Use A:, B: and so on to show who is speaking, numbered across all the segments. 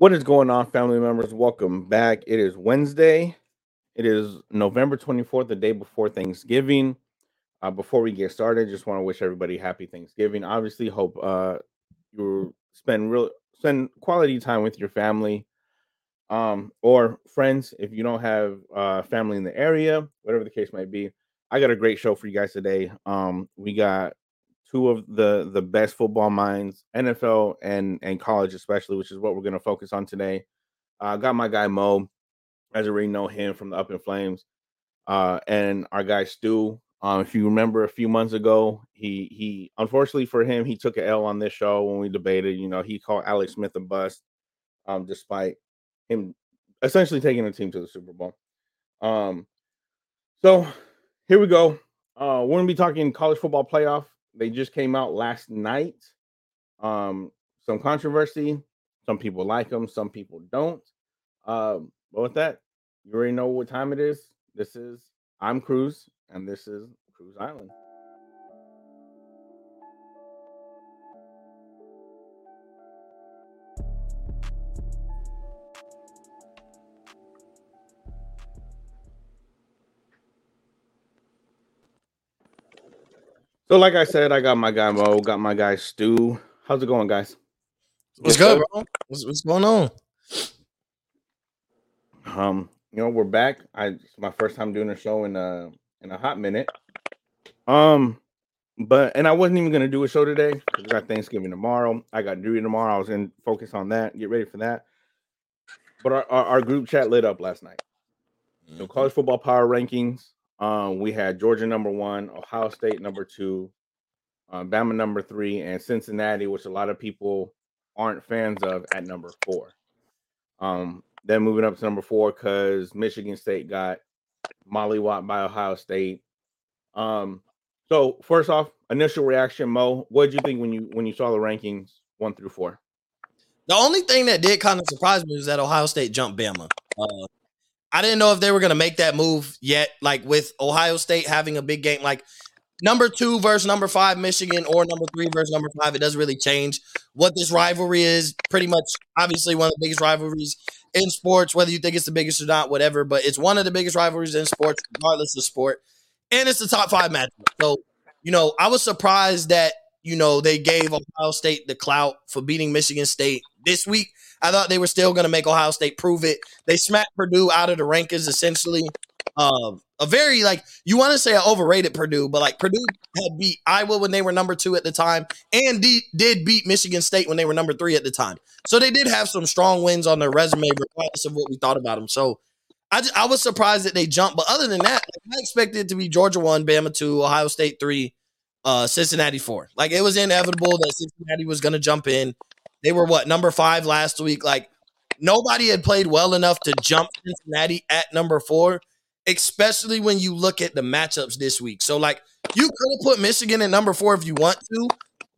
A: What is going on, family members? Welcome back. It is Wednesday. It is November 24th, the day before Thanksgiving. Uh, before we get started, just want to wish everybody happy Thanksgiving. Obviously, hope uh, you spend real spend quality time with your family um, or friends if you don't have uh, family in the area, whatever the case might be. I got a great show for you guys today. Um, we got two of the the best football minds, NFL and and college especially, which is what we're going to focus on today. I uh, got my guy Mo, as you already know him from the Up in Flames, uh, and our guy Stew. Um, if you remember a few months ago, he he unfortunately for him, he took an L on this show when we debated. You know, he called Alex Smith a bust, um, despite him essentially taking the team to the Super Bowl. Um, so here we go. Uh, we're gonna be talking college football playoff. They just came out last night. Um, some controversy. Some people like them, some people don't. Um, but with that, you already know what time it is. This is I'm Cruz, and this is Cruz Island. So, like I said, I got my guy Mo, got my guy Stew. How's it going, guys?
B: What's good, bro? What's, what's going on?
A: Um, you know, we're back. I it's my first time doing a show in a in a hot minute. Um, but and I wasn't even gonna do a show today I got Thanksgiving tomorrow. I got duty tomorrow. I was in focus on that, get ready for that. But our, our, our group chat lit up last night. So
B: Mm-hmm.
A: college football power rankings. Um, we had Georgia number one, Ohio State number two, uh, Bama number three, and Cincinnati, which a lot of people aren't fans of, at number four. Um, then moving up to number four because Michigan State got mollywop by Ohio State. Um, so first off, initial reaction, Mo, what did you think when you when you saw the rankings one through four?
B: The only thing that did kind of surprise me was that Ohio State jumped Bama. Uh, I didn't know if they were going to make that move yet. Like with Ohio State having a big game, like number two versus number five Michigan or number three versus number five, it doesn't really change what this rivalry is. Pretty much, obviously, one of the biggest rivalries in sports, whether you think it's the biggest or not, whatever. But it's one of the biggest rivalries in sports, regardless of sport, and it's the top five matchup. So, you know, I was surprised that you know they gave Ohio State the clout for beating Michigan State this week. I thought they were still going to make Ohio State prove it. They smacked Purdue out of the rankings essentially. Um, a very like you want to say an overrated Purdue, but like Purdue had beat Iowa when they were number two at the time, and de- did beat Michigan State when they were number three at the time. So they did have some strong wins on their resume, regardless of what we thought about them. So I, just, I was surprised that they jumped, but other than that, like, I expected it to be Georgia one, Bama two, Ohio State three, uh, Cincinnati four. Like it was inevitable that Cincinnati was going to jump in. They were what number five last week. Like nobody had played well enough to jump Cincinnati at number four, especially when you look at the matchups this week. So like you could have put Michigan at number four if you want to,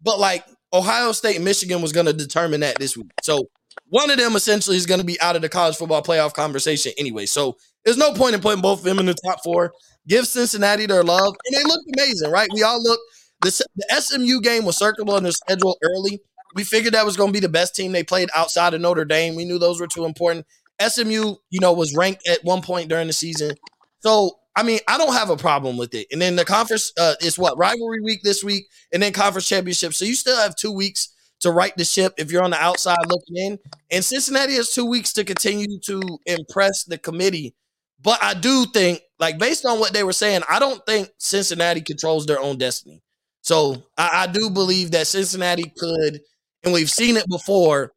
B: but like Ohio State Michigan was going to determine that this week. So one of them essentially is going to be out of the college football playoff conversation anyway. So there's no point in putting both of them in the top four. Give Cincinnati their love, and they looked amazing, right? We all look. The, the SMU game was circled on the schedule early. We figured that was going to be the best team they played outside of Notre Dame. We knew those were too important. SMU, you know, was ranked at one point during the season. So, I mean, I don't have a problem with it. And then the conference uh, is what rivalry week this week, and then conference championship. So you still have two weeks to right the ship if you're on the outside looking in. And Cincinnati has two weeks to continue to impress the committee. But I do think, like, based on what they were saying, I don't think Cincinnati controls their own destiny. So I, I do believe that Cincinnati could, and we've seen it before,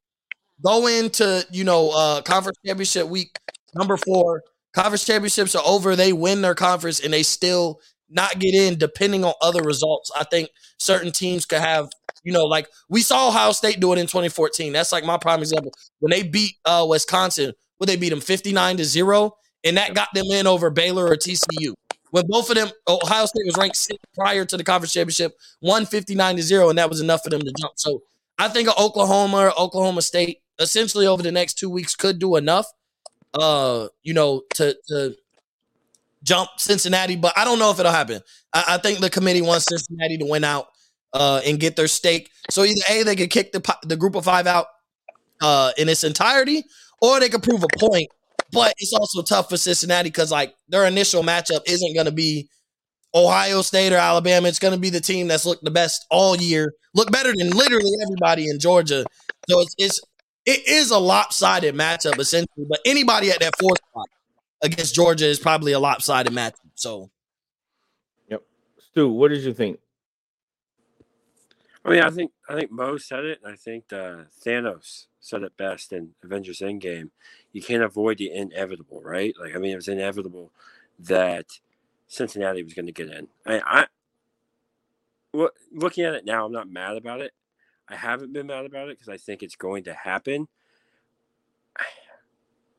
B: go into, you know, uh conference championship week number four. Conference championships are over. They win their conference and they still not get in depending on other results. I think certain teams could have, you know, like we saw Ohio State do it in 2014. That's like my prime example. When they beat uh Wisconsin, would they beat them 59 to 0? And that got them in over Baylor or TCU. When both of them, Ohio State was ranked sixth prior to the conference championship, 159 to 0, and that was enough for them to jump. So I think Oklahoma or Oklahoma State essentially over the next two weeks could do enough uh, you know, to to jump Cincinnati, but I don't know if it'll happen. I, I think the committee wants Cincinnati to win out uh, and get their stake. So either a they could kick the the group of five out, uh, in its entirety, or they could prove a point. But it's also tough for Cincinnati because like their initial matchup isn't going to be Ohio State or Alabama. It's going to be the team that's looked the best all year, look better than literally everybody in Georgia. So it's, it's it is a lopsided matchup essentially. But anybody at that fourth spot against Georgia is probably a lopsided matchup. So,
A: yep. Stew, what did you think?
C: I mean, I think I think Mo said it, and I think uh, Thanos said it best in Avengers Endgame. You can't avoid the inevitable, right? Like, I mean, it was inevitable that Cincinnati was going to get in. I, I looking at it now, I'm not mad about it. I haven't been mad about it because I think it's going to happen.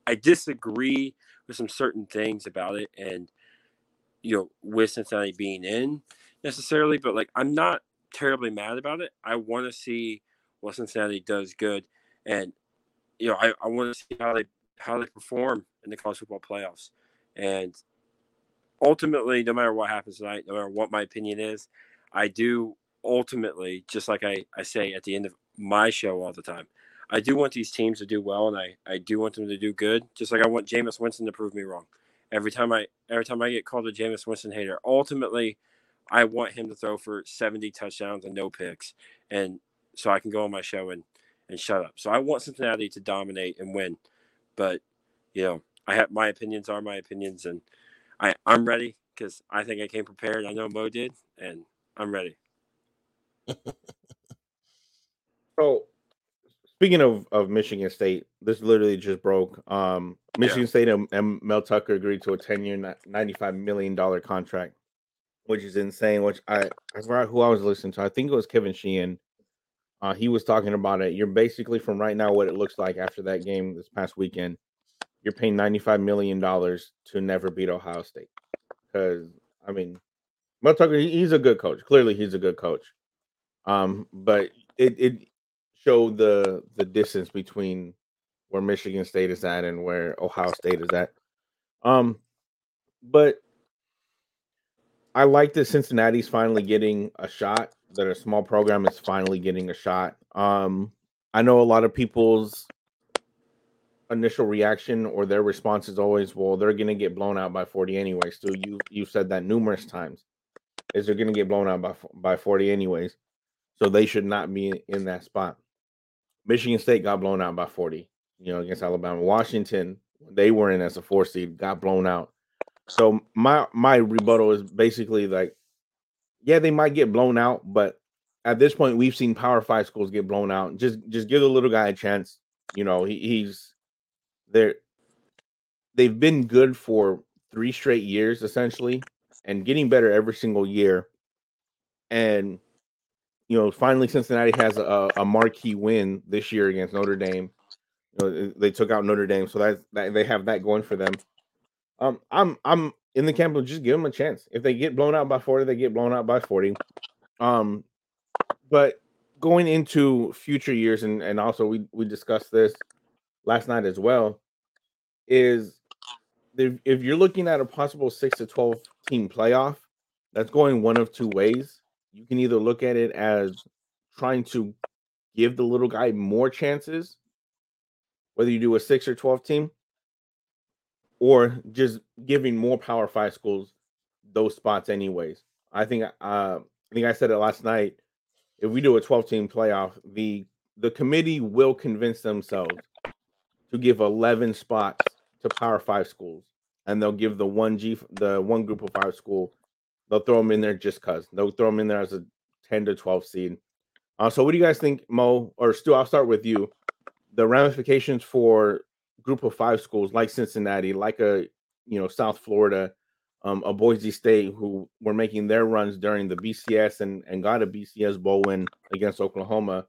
C: I disagree with some certain things about it, and you know, with Cincinnati being in necessarily, but like I'm not terribly mad about it. I want to see what Cincinnati does good, and you know, I, I want to see how they how they perform in the college football playoffs. And ultimately, no matter what happens tonight, no matter what my opinion is, I do ultimately, just like I, I say at the end of my show all the time, I do want these teams to do well, and I, I do want them to do good. Just like I want Jameis Winston to prove me wrong. Every time I every time I get called a Jameis Winston hater, ultimately I want him to throw for 70 touchdowns and no picks. And so I can go on my show and, and shut up. So I want Cincinnati to dominate and win. But, you know, I have my opinions are my opinions and I, I'm ready because I think I came prepared. I know Mo did, and I'm ready.
A: so speaking of, of Michigan State, this literally just broke. Um, Michigan yeah. State and, and Mel Tucker agreed to a 10 year, $95 million contract which is insane. Which I I forgot who I was listening to. I think it was Kevin Sheehan. Uh, he was talking about it. You're basically from right now what it looks like after that game this past weekend. You're paying 95 million dollars to never beat Ohio State because I mean, Mel Tucker he's a good coach. Clearly, he's a good coach. Um, but it it showed the the distance between where Michigan State is at and where Ohio State is at. Um, but I like that Cincinnati's finally getting a shot. That a small program is finally getting a shot. Um, I know a lot of people's initial reaction or their response is always, "Well, they're going to get blown out by 40 anyway." So you you said that numerous times. Is they're going to get blown out by by 40 anyways, so they should not be in that spot. Michigan State got blown out by 40, you know, against Alabama. Washington, they were in as a four seed, got blown out. So my my rebuttal is basically like, yeah, they might get blown out, but at this point, we've seen Power Five schools get blown out. Just just give the little guy a chance. You know, he, he's there. They've been good for three straight years, essentially, and getting better every single year. And you know, finally, Cincinnati has a, a marquee win this year against Notre Dame. You know, they took out Notre Dame, so that, that they have that going for them. Um, I'm I'm in the camp of just give them a chance. If they get blown out by 40, they get blown out by 40. Um, but going into future years, and and also we we discussed this last night as well, is if, you're looking at a possible six to 12 team playoff, that's going one of two ways. You can either look at it as trying to give the little guy more chances, whether you do a six or 12 team, or just giving more Power Five schools those spots anyways. I think uh, I think I said it last night. If we do a 12 team playoff, the the committee will convince themselves to give 11 spots to Power Five schools, and they'll give the one G the one Group of Five school. They'll throw them in there just cause they'll throw them in there as a 10 to 12 seed. Uh, so, what do you guys think, Mo or Stew? I'll start with you. The ramifications for group of five schools like Cincinnati, like a you know South Florida, um, a Boise State who were making their runs during the BCS and and got a BCS bowl win against Oklahoma.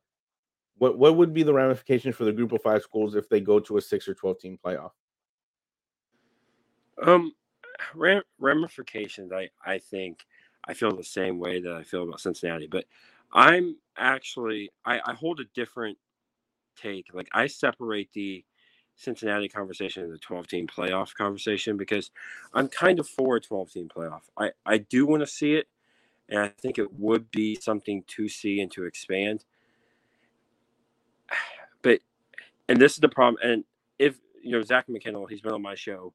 A: What what would be the ramifications for the group of five schools if they go to a six or twelve team playoff?
C: Um, ram- ramifications. I I think I feel the same way that I feel about Cincinnati, but I'm actually I, I hold a different take. Like I separate the Cincinnati conversation and the 12 team playoff conversation because I'm kind of for a 12 team playoff. I, I do want to see it, and I think it would be something to see and to expand. But and this is the problem. And if you know Zach McKinnell, he's been on my show.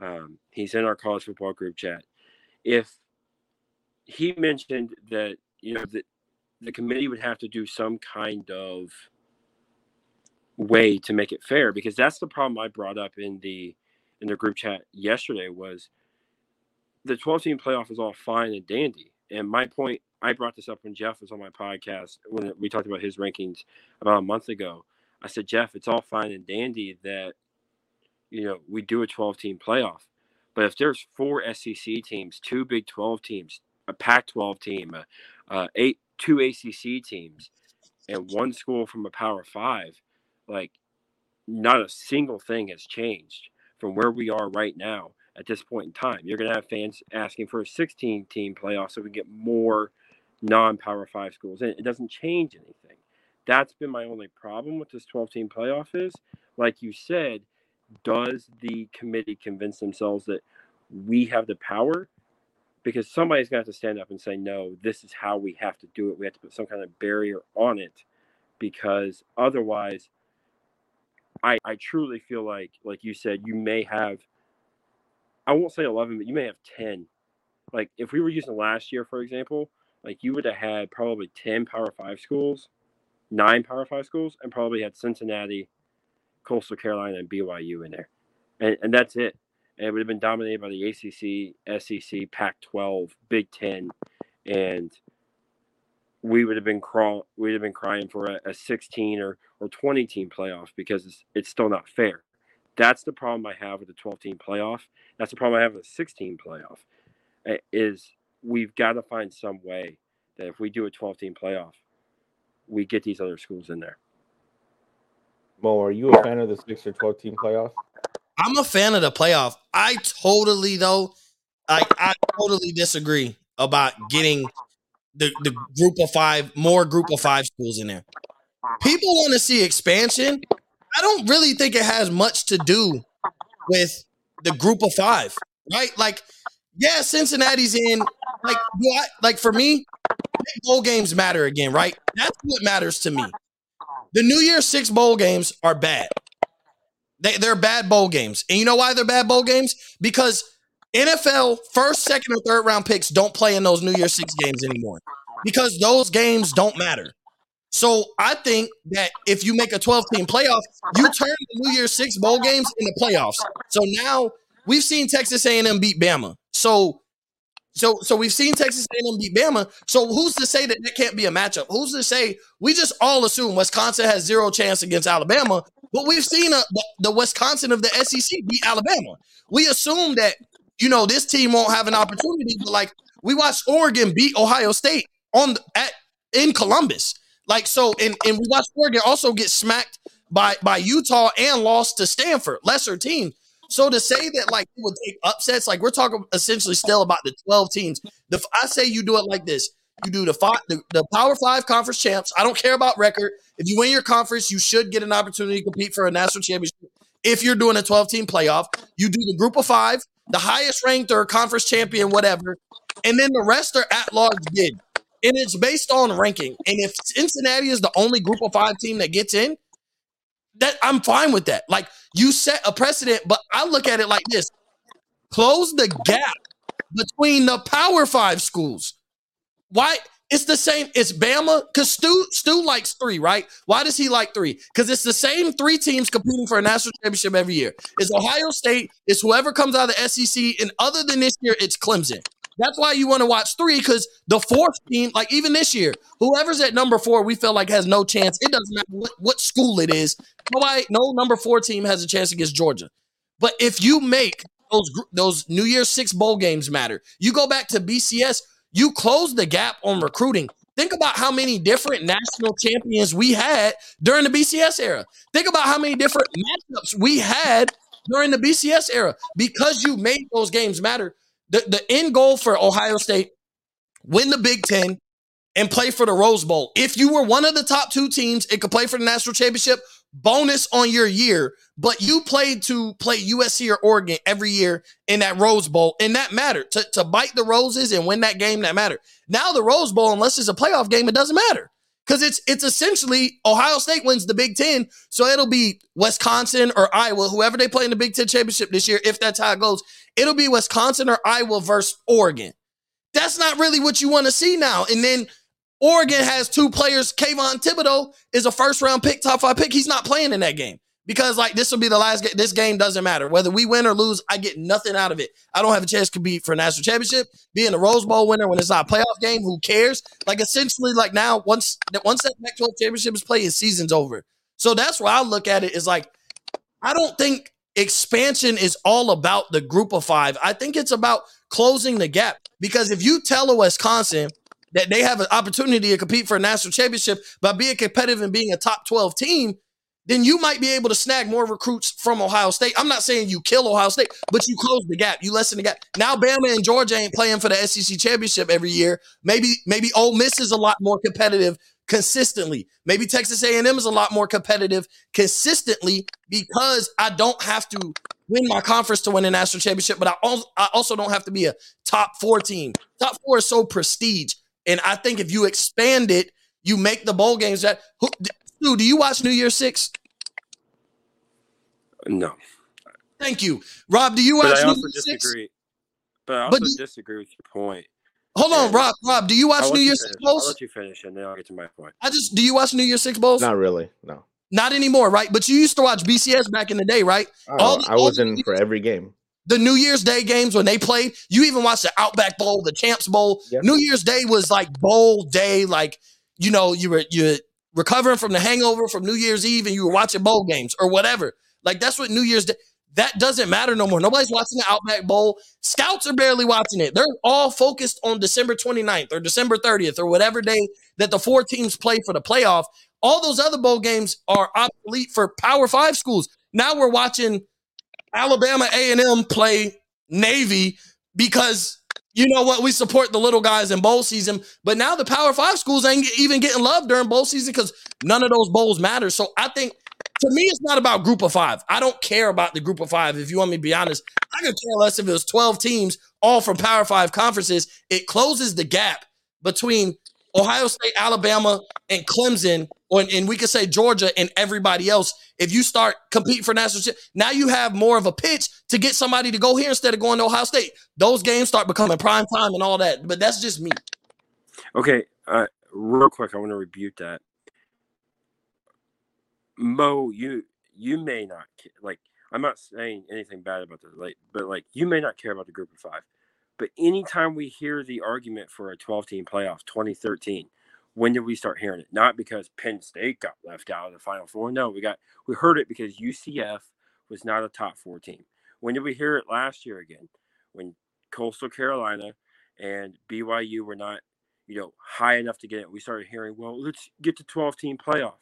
C: Um, he's in our college football group chat. If he mentioned that you know that the committee would have to do some kind of way to make it fair because that's the problem I brought up in the in the group chat yesterday was the 12 team playoff is all fine and dandy. And my point, I brought this up when Jeff was on my podcast when we talked about his rankings about a month ago. I said, Jeff, it's all fine and dandy that you know we do a 12 team playoff, but if there's four SEC teams, two Big 12 teams, a Pac-12 team, uh, eight two ACC teams, and one school from a Power Five, like not a single thing has changed from where we are right now at this point in time. You're going to have fans asking for a 16 team playoff so we get more non Power Five schools and It doesn't change anything. That's been my only problem with this 12 team playoff is, like you said, does the committee convince themselves that we have the power? Because somebody's going to have to stand up and say, no, this is how we have to do it. We have to put some kind of barrier on it because otherwise, I, I truly feel like, like you said, you may have I won't say 11, but you may have 10. Like if we were using last year, for example, like you would have had probably 10 Power Five schools, nine Power Five schools, and probably had Cincinnati, Coastal Carolina, and BYU in there. And, and that's it. And it would have been dominated by the ACC, SEC, Pac 12, Big Ten. And we would have been crawl, we'd have been crying for a, a 16 or, or 20 team playoff because it's, it's still not fair. That's the problem I have with the 12 team playoff. That's the problem I have with the 16 playoff. Eh, is we've got to find some way that if we do a 12 team playoff, we get these other schools in there.
A: Mo, are you a fan of the six or 12 team playoff?
B: I'm a fan of the playoff. I totally though, I I totally disagree about getting the, the group of five, more group of five schools in there. People want to see expansion. I don't really think it has much to do with the group of five, right? Like, yeah, Cincinnati's in. Like, what? Like for me, bowl games matter again, right? That's what matters to me. The New Year's Six bowl games are bad. They, they're bad bowl games, and you know why they're bad bowl games? Because NFL first, second, or third round picks don't play in those New Year's Six games anymore because those games don't matter. So I think that if you make a 12 team playoff, you turn the New Year's Six bowl games into playoffs. So now we've seen Texas A&M beat Bama. So so so we've seen Texas A&M beat Bama. So who's to say that that can't be a matchup? Who's to say we just all assume Wisconsin has zero chance against Alabama, but we've seen a, the, the Wisconsin of the SEC beat Alabama. We assume that you know this team won't have an opportunity, but like we watched Oregon beat Ohio State on at in Columbus. Like so, and, and we watched Oregon also get smacked by by Utah and lost to Stanford, lesser team. So to say that like it would take upsets, like we're talking essentially still about the 12 teams. The I say you do it like this. You do the five the, the power five conference champs. I don't care about record. If you win your conference, you should get an opportunity to compete for a national championship. If you're doing a 12 team playoff, you do the group of five, the highest ranked or conference champion, whatever, and then the rest are at large bid and it's based on ranking. And if Cincinnati is the only group of five team that gets in, that I'm fine with that. Like you set a precedent, but I look at it like this: close the gap between the Power Five schools. Why? It's the same. It's Bama because Stew Stew likes three, right? Why does he like three? Because it's the same three teams competing for a national championship every year. It's Ohio State. It's whoever comes out of the SEC, and other than this year, it's Clemson. That's why you want to watch three because the fourth team, like even this year, whoever's at number four, we feel like has no chance. It doesn't matter what, what school it is. Nobody, no number four team has a chance against Georgia. But if you make those those New Year's Six bowl games matter, you go back to BCS, you close the gap on recruiting. Think about how many different national champions we had during the BCS era. Think about how many different matchups we had during the BCS era because you made those games matter the, the end goal for Ohio State, win the Big Ten and play for the Rose Bowl. If you were one of the top two teams, it could play for the national championship. Bonus on your year, but you played to play USC or Oregon every year in that Rose Bowl, and that mattered. To, to bite the roses and win that game, that mattered. Now the Rose Bowl, unless it's a playoff game, it doesn't matter. Because it's it's essentially Ohio State wins the Big Ten, so it'll be Wisconsin or Iowa, whoever they play in the Big Ten championship this year. If that's how it goes, it'll be Wisconsin or Iowa versus Oregon. That's not really what you want to see now. And then Oregon has two players. Kayvon Thibodeaux is a first round pick, top five pick. He's not playing in that game because like this will be the last game. This game doesn't matter whether we win or lose. I get nothing out of it. I don't have a chance to compete for a national championship. Being a Rose Bowl winner when it's not a playoff game, who cares? Like essentially, like now once that once that Pac-12 championship is played, his season's over. So that's why I look at it is like I don't think expansion is all about the group of five. I think it's about closing the gap because if you tell a Wisconsin that they have an opportunity to compete for a national championship by being competitive and being a top 12 team, then you might be able to snag more recruits from Ohio State. I'm not saying you kill Ohio State, but you close the gap. You lessen the gap. Now Bama and Georgia ain't playing for the SEC championship every year. Maybe maybe Ole Miss is a lot more competitive consistently. Maybe Texas A&M is a lot more competitive consistently because I don't have to win my conference to win a national championship, but I also, I also don't have to be a top 4 team. Top 4 is so prestige. And I think if you expand it, you make the bowl games that who, Stew, do you watch New Year Six?
C: No.
B: Thank you. Rob, do you watch
C: But I
B: New
C: also
B: Year Six?
C: disagree. But I also
B: you-
C: disagree with your point.
B: Hold on,
C: Yeah.
B: Rob. Rob, do you watch New
C: Year's
B: Year
C: finish.
B: Six
C: I'll
B: bowls?
C: let you finish and then I'll get to my point.
B: I just do you watch New Year's Six bowls?
A: Not really. No.
B: Not anymore, right? But you used to watch BCS back in the day, right?
A: Oh,
B: All the-
A: I was
B: the-
A: in for every game.
B: The New Year's Day games when they played, you even watched the Outback Bowl, the Champs Bowl.
A: Yeah.
B: New Year's Day was like bowl day, like you know, you were you recovering from the hangover from New Year's Eve and you were watching bowl games or whatever. Like that's what New Year's Day. That doesn't matter no more. Nobody's watching the Outback Bowl. Scouts are barely watching it. They're all focused on December 29th or December 30th or whatever day that the four teams play for the playoff. All those other bowl games are obsolete for Power 5 schools. Now we're watching Alabama A&M play Navy because you know what? We support the little guys in bowl season, but now the Power Five schools ain't even getting love during bowl season because none of those bowls matter. So I think to me, it's not about group of five. I don't care about the group of five. If you want me to be honest, I could care less if it was 12 teams, all from Power Five conferences. It closes the gap between Ohio State, Alabama, and Clemson, or and we could say Georgia and everybody else. If you start competing for national now you have more of a pitch to get somebody to go here instead of going to Ohio State. Those games start becoming prime time and all that. But that's just me.
C: Okay, uh, real quick, I want to rebuke that. Mo, you you may not like. I'm not saying anything bad about this, like, but like you may not care about the group of five. But anytime we hear the argument for a 12 team playoff, 2013, when did we start hearing it? Not because Penn State got left out of the Final Four. No, we got we heard it because UCF was not a top four team. When did we hear it last year again? When Coastal Carolina and BYU were not, you know, high enough to get it. We started hearing, well, let's get to 12 team playoff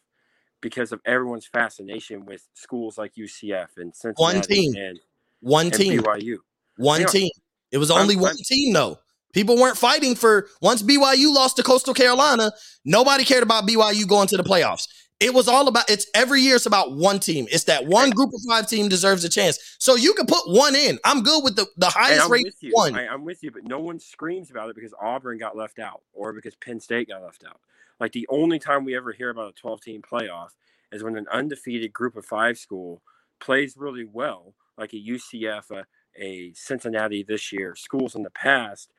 C: because of everyone's fascination with schools like UCF and Cincinnati
B: team.
C: and,
B: One
C: and
B: team,
C: BYU.
B: one team. It was
C: I'm-
B: only one
C: I'm-
B: team though. People weren't fighting for once BYU lost to Coastal Carolina, nobody cared about BYU going to the playoffs. It was all about it's every year it's about one team. It's that one group of five team deserves a chance. So you can put one in. I'm good with the, the highest rate one.
C: I, I'm with you, but no one screams about it because Auburn got left out or because Penn State got left out. Like the only time we ever hear about a 12 team playoff is when an undefeated group of five school plays really well, like a UCF, a, a Cincinnati this year, schools in the past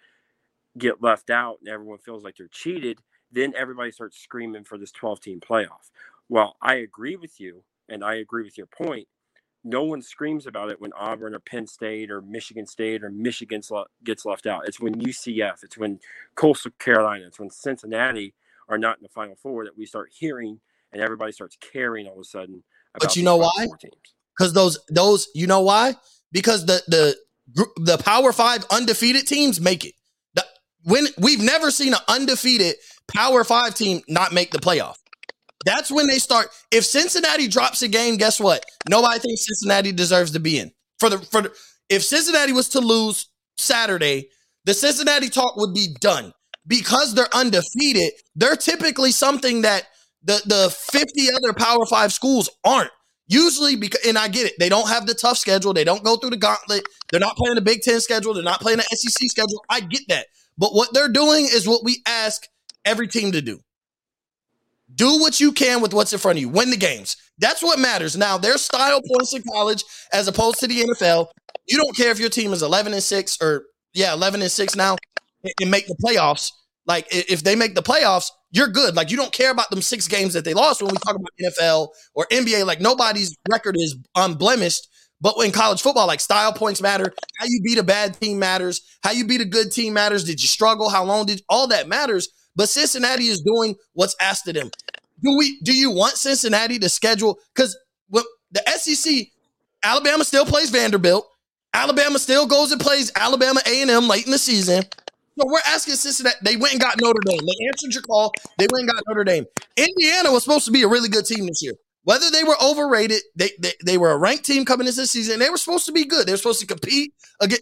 C: get left out and everyone feels like they're cheated. Then everybody starts screaming for this 12 team playoff. Well, I agree with you, and I agree with your point no one screams about it when Auburn or Penn State or Michigan State or Michigan gets left out. It's when UCF, it's when Coastal Carolina, it's when Cincinnati are not in the Final Four that we start hearing and everybody starts caring all of a sudden. About
B: you know why? Because those those you know why? Because the the the Power Five undefeated teams make it. The- when we've never seen an undefeated Power Five team not make the playoff. That's when they start. If Cincinnati drops a game, guess what? Nobody thinks Cincinnati deserves to be in. For the for the, if Cincinnati was to lose Saturday, the Cincinnati talk would be done because they're undefeated. They're typically something that the the 50 other Power 5 schools aren't. Usually because and I get it. They don't have the tough schedule. They don't go through the gauntlet. They're not playing the Big 10 schedule. They're not playing the SEC schedule. I get that. But what they're doing is what we ask every team to do. Do what you can with what's in front of you. Win the games. That's what matters. Now, their style points in college as opposed to the NFL. You don't care if your team is 11 and 6 or, yeah, 11 and 6 now and make the playoffs. Like, if they make the playoffs, you're good. Like, you don't care about them six games that they lost when we talk about NFL or NBA. Like, nobody's record is unblemished. But in college football, like style points matter. How you beat a bad team matters. How you beat a good team matters. Did you struggle? How long did all that matters? But Cincinnati is doing what's asked of them. Do we? Do you want Cincinnati to schedule? Because the SEC, Alabama still plays Vanderbilt. Alabama still goes and plays Alabama A and M late in the season. So we're asking Cincinnati. They went and got Notre Dame. They answered your call. They went and got Notre Dame. Indiana was supposed to be a really good team this year. Whether they were overrated, they, they, they were a ranked team coming into the season. They were supposed to be good. They were supposed to compete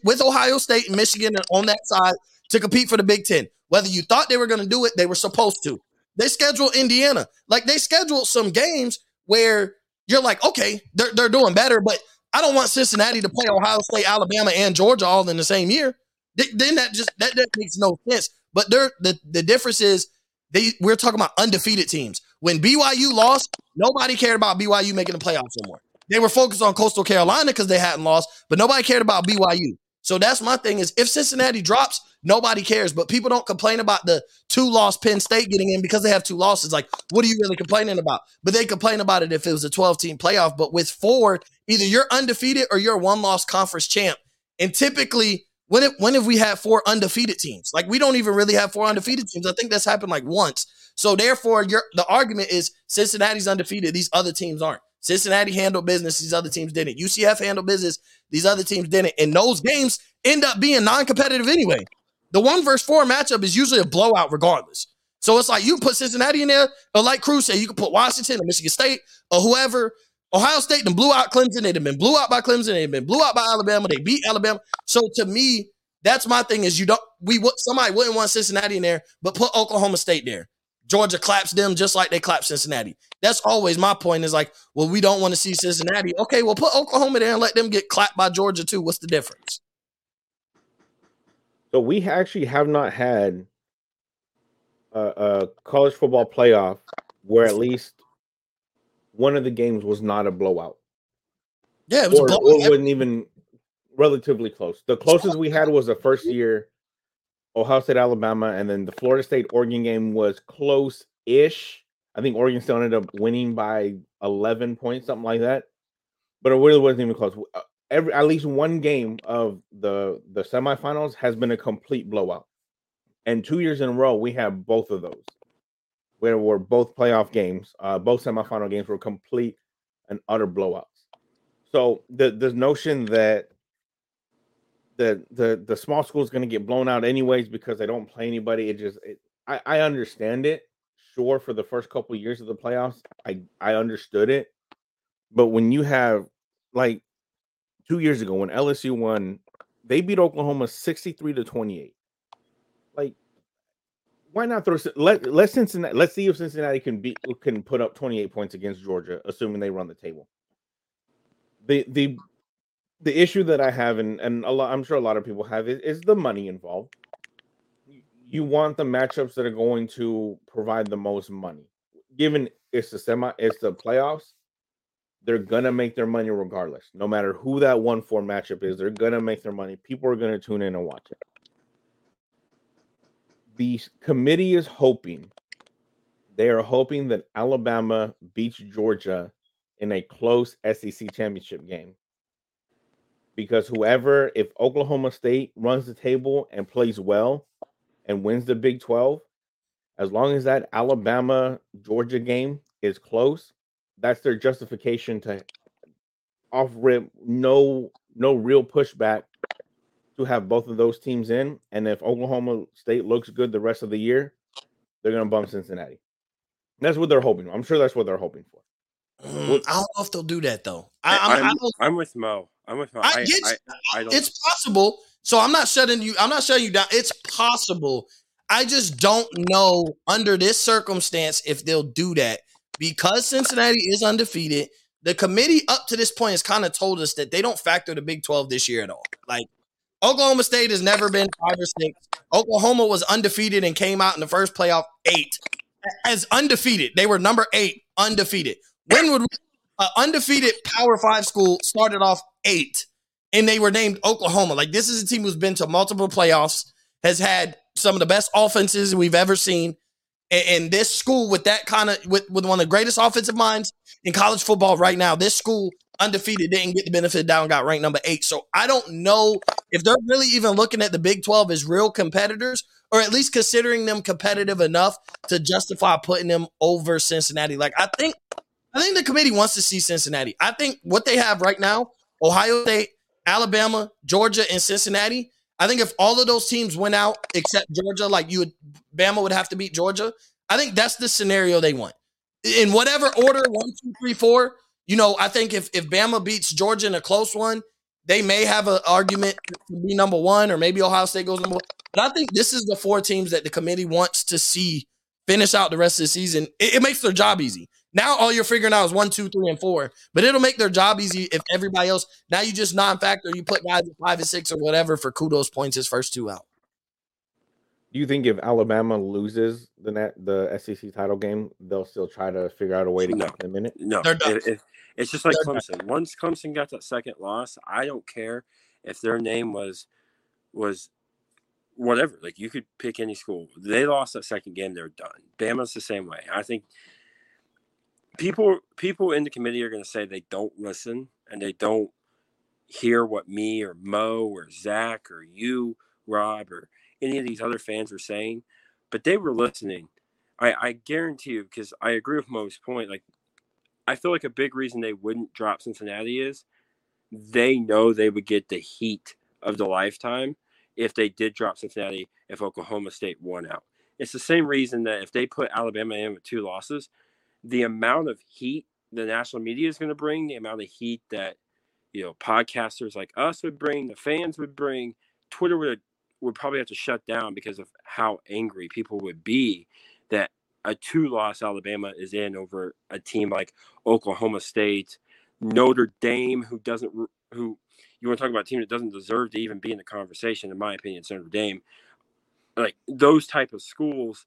B: with Ohio State and Michigan on that side to compete for the Big Ten. Whether you thought they were going to do it, they were supposed to. They scheduled Indiana. Like they scheduled some games where you're like, okay, they're, they're doing better, but I don't want Cincinnati to play Ohio State, Alabama, and Georgia all in the same year. Then that just that, that makes no sense. But there the, the difference is they we're talking about undefeated teams. When BYU lost, nobody cared about BYU making the playoffs anymore. They were focused on Coastal Carolina because they hadn't lost, but nobody cared about BYU. So that's my thing is if Cincinnati drops, nobody cares. But people don't complain about the two loss Penn State getting in because they have two losses. Like, what are you really complaining about? But they complain about it if it was a 12 team playoff. But with four, either you're undefeated or you're one loss conference champ. And typically, when it, when have we had four undefeated teams? Like we don't even really have four undefeated teams. I think that's happened like once. So therefore, your the argument is Cincinnati's undefeated. These other teams aren't. Cincinnati handled business. These other teams didn't. UCF handled business. These other teams didn't. And those games end up being non-competitive anyway. The one versus four matchup is usually a blowout regardless. So it's like you put Cincinnati in there, or like Cruz said, you can put Washington or Michigan State or whoever. Ohio State then blew out Clemson. They'd have been blew out by Clemson. They've been blew out by Alabama. They beat Alabama. So to me, that's my thing is you don't we would somebody wouldn't want Cincinnati in there, but put Oklahoma State there. Georgia claps them just like they clap Cincinnati. That's always my point is like, well, we don't want to see Cincinnati. Okay, well, put Oklahoma there and let them get clapped by Georgia too. What's the difference?
A: So we actually have not had a, a college football playoff where at least one of the games was not a blowout.
B: Yeah, it was
A: or,
B: a
A: blowout. Or wasn't even relatively close. The closest we had was the first year Ohio State, Alabama, and then the Florida State Oregon game was close ish. I think Oregon still ended up winning by 11 points, something like that. But it really wasn't even close. Uh, every at least one game of the the semifinals has been a complete blowout. And two years in a row, we have both of those, where were both playoff games, uh, both semifinal games were complete and utter blowouts. So the the notion that the the the small school is going to get blown out anyways because they don't play anybody. It just it, I I understand it. Sure, for the first couple of years of the playoffs, I I understood it. But when you have like two years ago when LSU won, they beat Oklahoma sixty three to twenty eight. Why not throw let let Cincinnati? Let's see if Cincinnati can beat can put up twenty eight points against Georgia, assuming they run the table. The the the issue that I have, and and a lot, I'm sure a lot of people have, is, is the money involved. You want the matchups that are going to provide the most money. Given it's the semi, it's the playoffs, they're gonna make their money regardless. No matter who that one four matchup is, they're gonna make their money. People are gonna tune in and watch it. The committee is hoping, they are hoping that Alabama beats Georgia in a close SEC championship game. Because whoever, if Oklahoma State runs the table and plays well and wins the Big 12, as long as that Alabama Georgia game is close, that's their justification to off rip no no real pushback to have both of those teams in. And if Oklahoma State looks good the rest of the year, they're gonna bump Cincinnati. That's what they're hoping. I'm sure that's what they're hoping for.
B: Mm, I don't know if they'll do that though.
C: I, am I'm, I'm with Mo. I'm with Mo. I,
B: I, I, it's possible. So I'm not shutting you. I'm not shutting you down. It's possible. I just don't know under this circumstance if they'll do that because Cincinnati is undefeated. The committee up to this point has kind of told us that they don't factor the Big 12 this year at all. Like Oklahoma State has never been five or six. Oklahoma was undefeated and came out in the first playoff eight. as undefeated. They were number eight, undefeated. When would an undefeated Power Five school started off eight, and they were named Oklahoma? Like this is a team who's been to multiple playoffs, has had some of the best offenses we've ever seen, and, and this school with that kind of with, with one of the greatest offensive minds in college football right now, this school undefeated didn't get the benefit down, got ranked number eight. So I don't know if they're really even looking at the Big 12 as real competitors, or at least considering them competitive enough to justify putting them over Cincinnati. Like I think I think the committee wants to see Cincinnati. I think what they have right now, Ohio State, Alabama, Georgia, and Cincinnati. I think if all of those teams went out except Georgia, like you would Bama would have to beat Georgia. I think that's the scenario they want. In whatever order, one, two, three, four, you know, I think if if Bama beats Georgia in a close one, they may have an argument to be number one, or maybe Ohio State goes number one. But I think this is the four teams that the committee wants to see finish out the rest of the season. It, it makes their job easy. Now all you're figuring out is one, two, three, and four. But it'll make their job easy if everybody else. Now you just non-factor. You put guys at five and six or whatever for kudos points his first two out.
A: Do you think if Alabama loses the net, the SEC title game, they'll still try to figure out a way to
C: No.
A: get them in it?
C: No,
B: They're done.
C: if, if- it's just like
B: They're done.
C: Clemson. Once Clemson got that second loss, I don't care if their name was was whatever. Like you could pick any school. They lost that second game, they're done. Bama's the same way. I think people people in the committee are going to say they don't listen and they don't hear what me or Mo or Zach or you, Rob, or any of these other fans were saying, but they were listening. I, I guarantee you, because I agree with Mo's point. Like, I feel like a big reason they wouldn't drop Cincinnati is they know they would get the heat of the lifetime if they did drop Cincinnati if Oklahoma State won out. It's the same reason that if they put Alabama in with two losses, the amount of heat the national media is going to bring, the amount of heat that you know podcasters like us would bring, the fans would bring, Twitter would would probably have to shut down because of how angry people would be that a two-loss Alabama is in over a team like Oklahoma State, Notre Dame, who doesn't who you want to talk about a team that doesn't deserve to even be in the conversation, in my opinion, it's Notre Dame. Like those type of schools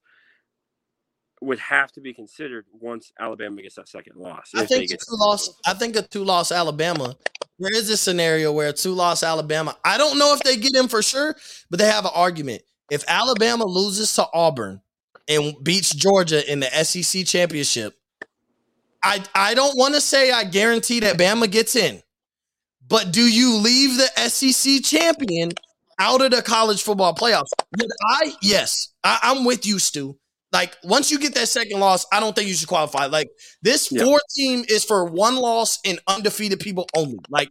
C: would have to be considered once Alabama gets that second loss.
B: I think a
C: get
B: two loss. I think a two loss Alabama. There is a scenario where two loss Alabama. I don't know if they get in for sure, but they have an argument. If Alabama loses to Auburn and beats Georgia in the SEC championship, I I don't want to say I guarantee that Bama gets in, but do you leave the SEC champion out of the college football playoffs? I? Yes, I, I'm with you, Stew. Like once you get that second loss, I don't think you should qualify. Like this
C: Yeah.
B: four team is for one loss and undefeated people only. Like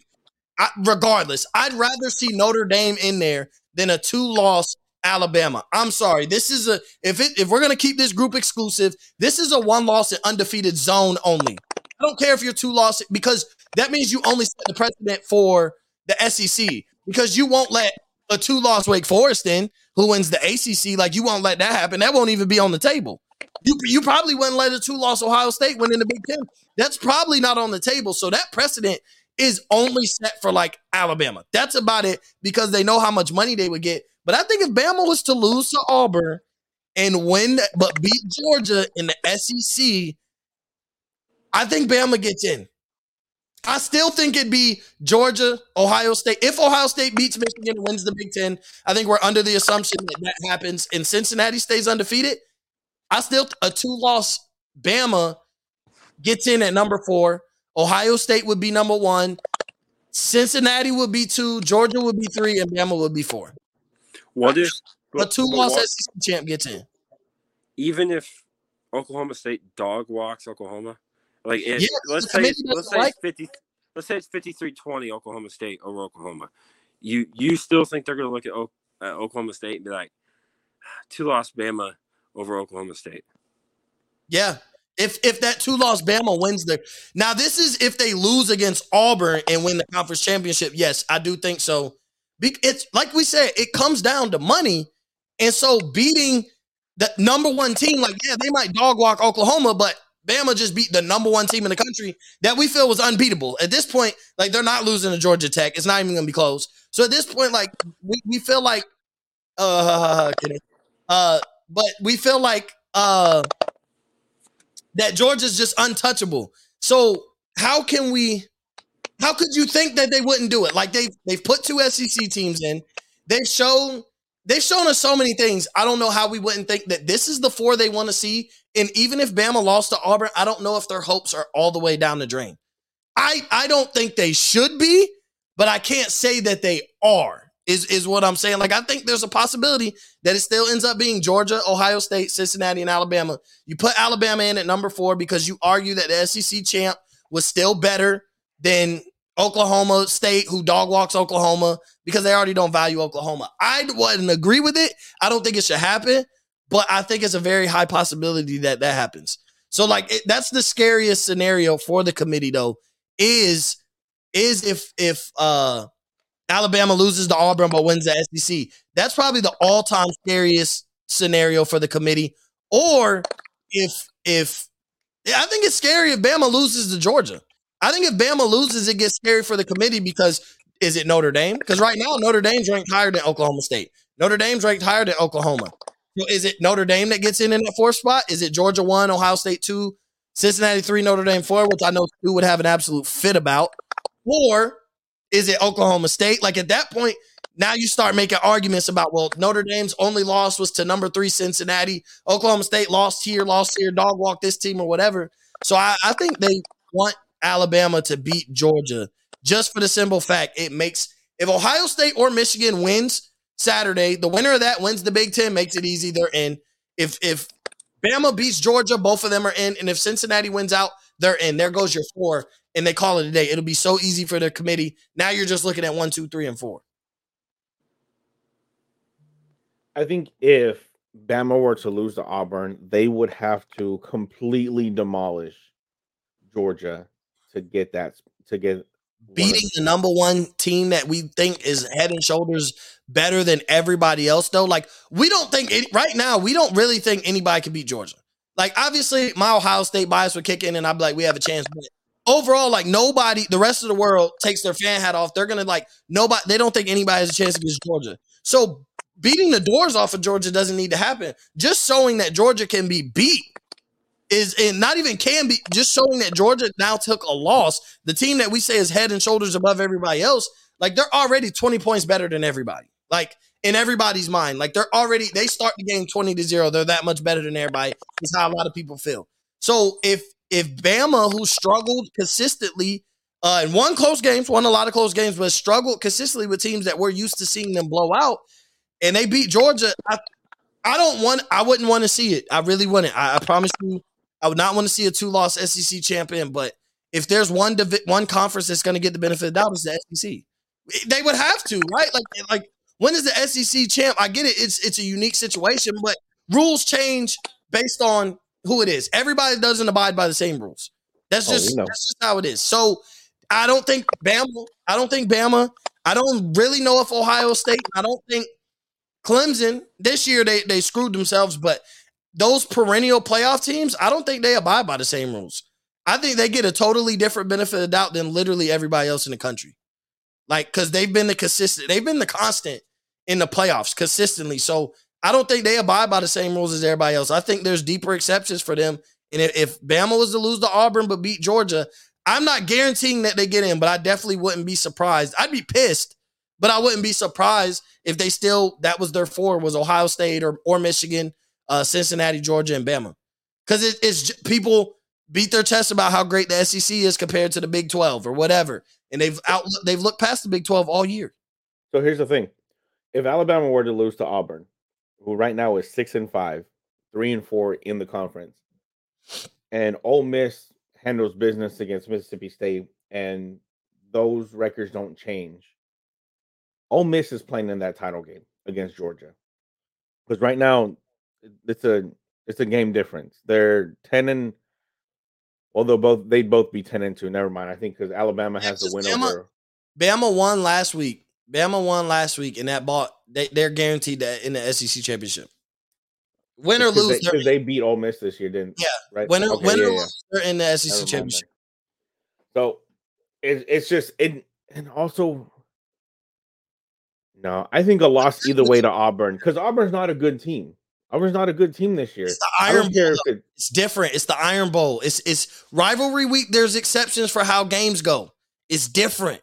B: I, regardless, I'd rather see Notre Dame in there than a two loss Alabama. I'm sorry. This is a if it if we're gonna keep this group exclusive, this is a one loss and undefeated zone only. I don't care if you're two loss because that means you only set the precedent for the SEC because you won't let a two loss Wake Forest in who wins the ACC. Like you won't let that happen. That won't even be on the table. You you probably wouldn't let a two loss Ohio State win in the Big Ten. That's probably not on the table. So that precedent is only set for like Alabama. That's about it because they know how much money they would get. But I think if Bama was to lose to Auburn and win, but beat Georgia in the SEC, I think Bama gets in. I still think it'd be Georgia, Ohio State. If Ohio State beats Michigan and wins the Big Ten, I think we're under the assumption that that happens and Cincinnati stays undefeated. I still, a two loss Bama gets in at number four. Ohio State would be number one. Cincinnati would be two. Georgia would be three. And Bama would be four.
C: What if
B: A two loss SEC champ gets in.
C: even if Oklahoma State dog walks Oklahoma, like if,
B: Yeah,
C: let's say let's say
B: like-
C: it's fifty, let's say it's 53-20 Oklahoma State over Oklahoma. You you still think they're going to look at, O- at Oklahoma State and be like, ah, two loss Bama over Oklahoma State?
B: Yeah. If if that two loss Bama wins there. now this is if they lose against Auburn and win the conference championship. Yes, I do think so. It's like we said, it comes down to money, and so beating the number one team, like yeah, they might dog walk Oklahoma, but Bama just beat the number one team in the country that we feel was unbeatable. At this point, like they're not losing to Georgia Tech. It's not even gonna be close. So at this point, like we, we feel like uh, uh but we feel like uh that Georgia's just untouchable. So how can we? How could you think that they wouldn't do it? Like they've they've put two SEC teams in. They've shown they've shown us so many things. I don't know how we wouldn't think that this is the four they want to see. And even if Bama lost to Auburn, I don't know if their hopes are all the way down the drain. I I don't think they should be, but I can't say that they are. Is is what I'm saying. Like I think there's a possibility that it still ends up being Georgia, Ohio State, Cincinnati, and Alabama. You put Alabama in at number four because you argue that the SEC champ was still better than Oklahoma State, who dog walks Oklahoma because they already don't value Oklahoma. I wouldn't agree with it. I don't think it should happen, but I think it's a very high possibility that that happens. So, like, it, that's the scariest scenario for the committee, though. Is is if if uh Alabama loses to Auburn but wins the SEC. That's probably the all-time scariest scenario for the committee. Or if if I think it's scary if Bama loses to Georgia. I think if Bama loses, it gets scary for the committee because is it Notre Dame? Because right now Notre Dame's ranked higher than Oklahoma State. Notre Dame's ranked higher than Oklahoma. So is it Notre Dame that gets in in that fourth spot? Is it Georgia one, Ohio State two, Cincinnati three, Notre Dame four, which I know Stew would have an absolute fit about, or is it Oklahoma State? Like at that point, now you start making arguments about, well, Notre Dame's only loss was to number three Cincinnati. Oklahoma State lost here, lost here, dog walked this team or whatever. So I, I think they want Alabama to beat Georgia just for the simple fact it makes if Ohio State or Michigan wins Saturday, the winner of that wins the Big Ten, makes it easy. They're in. If if Bama beats Georgia, both of them are in. And if Cincinnati wins out, they're in. There goes your four and they call it a day. It'll be so easy for the committee. Now you're just looking at one, two, three, and four.
A: I think if Bama were to lose to Auburn, they would have to completely demolish Georgia to get that to get
B: beating the number one team that we think is head and shoulders better than everybody else. Though, like we don't think it, right now, we don't really think anybody can beat Georgia. Like obviously, my Ohio State bias would kick in, and I'd be like, we have a chance. But overall, like nobody, the rest of the world takes their fan hat off. They're gonna like nobody. They don't think anybody has a chance against Georgia. So beating the doors off of Georgia doesn't need to happen. Just showing that Georgia can be beat is and not even can be just showing that Georgia now took a loss. The team that we say is head and shoulders above everybody else, like they're already 20 points better than everybody. Like in everybody's mind, like they're already they start the game 20 to 0. They're that much better than everybody. Is how a lot of people feel. So if if Bama, who struggled consistently uh, and won close games, won a lot of close games, but struggled consistently with teams that we're used to seeing them blow out, and they beat Georgia, I, I don't want, I wouldn't want to see it. I really wouldn't. I, I promise you, I would not want to see a two-loss SEC champion. But if there's one divi- one conference that's going to get the benefit of the doubt, it's the SEC. They would have to, right? Like, like when is the SEC champ? I get it. It's it's a unique situation, but rules change based on who it is. Everybody doesn't abide by the same rules. That's oh, just oh, that's just how it is. So I don't think Bama. I don't think Bama. I don't really know if Ohio State. I don't think Clemson this year they they screwed themselves. But those perennial playoff teams, I don't think they abide by the same rules. I think they get a totally different benefit of doubt than literally everybody else in the country. Like, because they've been the consistent, they've been the constant in the playoffs consistently. So I don't think they abide by the same rules as everybody else. I think there's deeper exceptions for them. And if, if Bama was to lose to Auburn but beat Georgia, I'm not guaranteeing that they get in, but I definitely wouldn't be surprised. I'd be pissed, but I wouldn't be surprised if they still that was their four was Ohio State or or Michigan, uh, Cincinnati, Georgia, and Bama. Because it, it's people beat their chest about how great the SEC is compared to the Big Twelve or whatever, and they've out they've looked past the Big Twelve all year.
A: So here's the thing: if Alabama were to lose to Auburn, who right now is six and five, three and four in the conference, and Ole Miss handles business against Mississippi State, and those records don't change. Ole Miss is playing in that title game against Georgia because right now it's a it's a game difference. They're ten and well, they'll both they'd both be ten and two. Never mind. I think because Alabama has the win
B: Bama,
A: over.
B: Bama won last week. Bama won last week, and that bought they they're guaranteed that in the SEC championship. Win or lose,
A: they, they, beat Ole Miss this year, didn't?
B: Yeah, right. Win, okay, win yeah, or yeah. lose, they're in the SEC championship.
A: So it, it's just it, and also no, I think a loss either way to Auburn because Auburn's not a good team. Auburn's not a good team this year.
B: It's the Iron Bowl.
A: it,
B: It's different. It's the Iron Bowl. It's it's rivalry week. There's exceptions for how games go. It's different.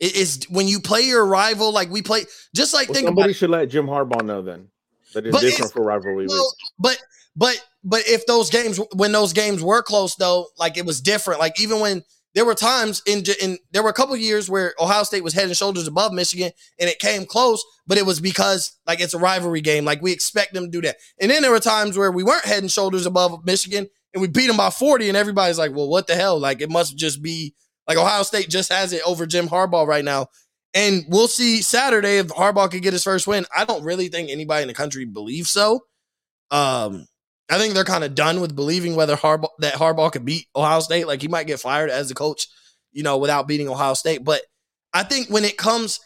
B: It is when you play your rival, like we play. Just like
A: well,
B: think about
A: somebody should let Jim Harbaugh know then that it's different
B: it's-
A: for rivalry week.
B: But but but if those games when those games were close though, like it was different. Like even when there were times in in there were a couple years where Ohio State was head and shoulders above Michigan and it came close, but it was because like it's a rivalry game. Like we expect them to do that. And then there were times where we weren't head and shoulders above Michigan and we beat them by 40 and everybody's like, "Well, what the hell? Like it must just be like Ohio State just has it over Jim Harbaugh right now." And we'll see Saturday if Harbaugh could get his first win. I don't really think anybody in the country believes so. Um, I think they're kind of done with believing whether Harbaugh that Harbaugh could beat Ohio State. Like he might get fired as the coach, you know, without beating Ohio State. But I think when it comes,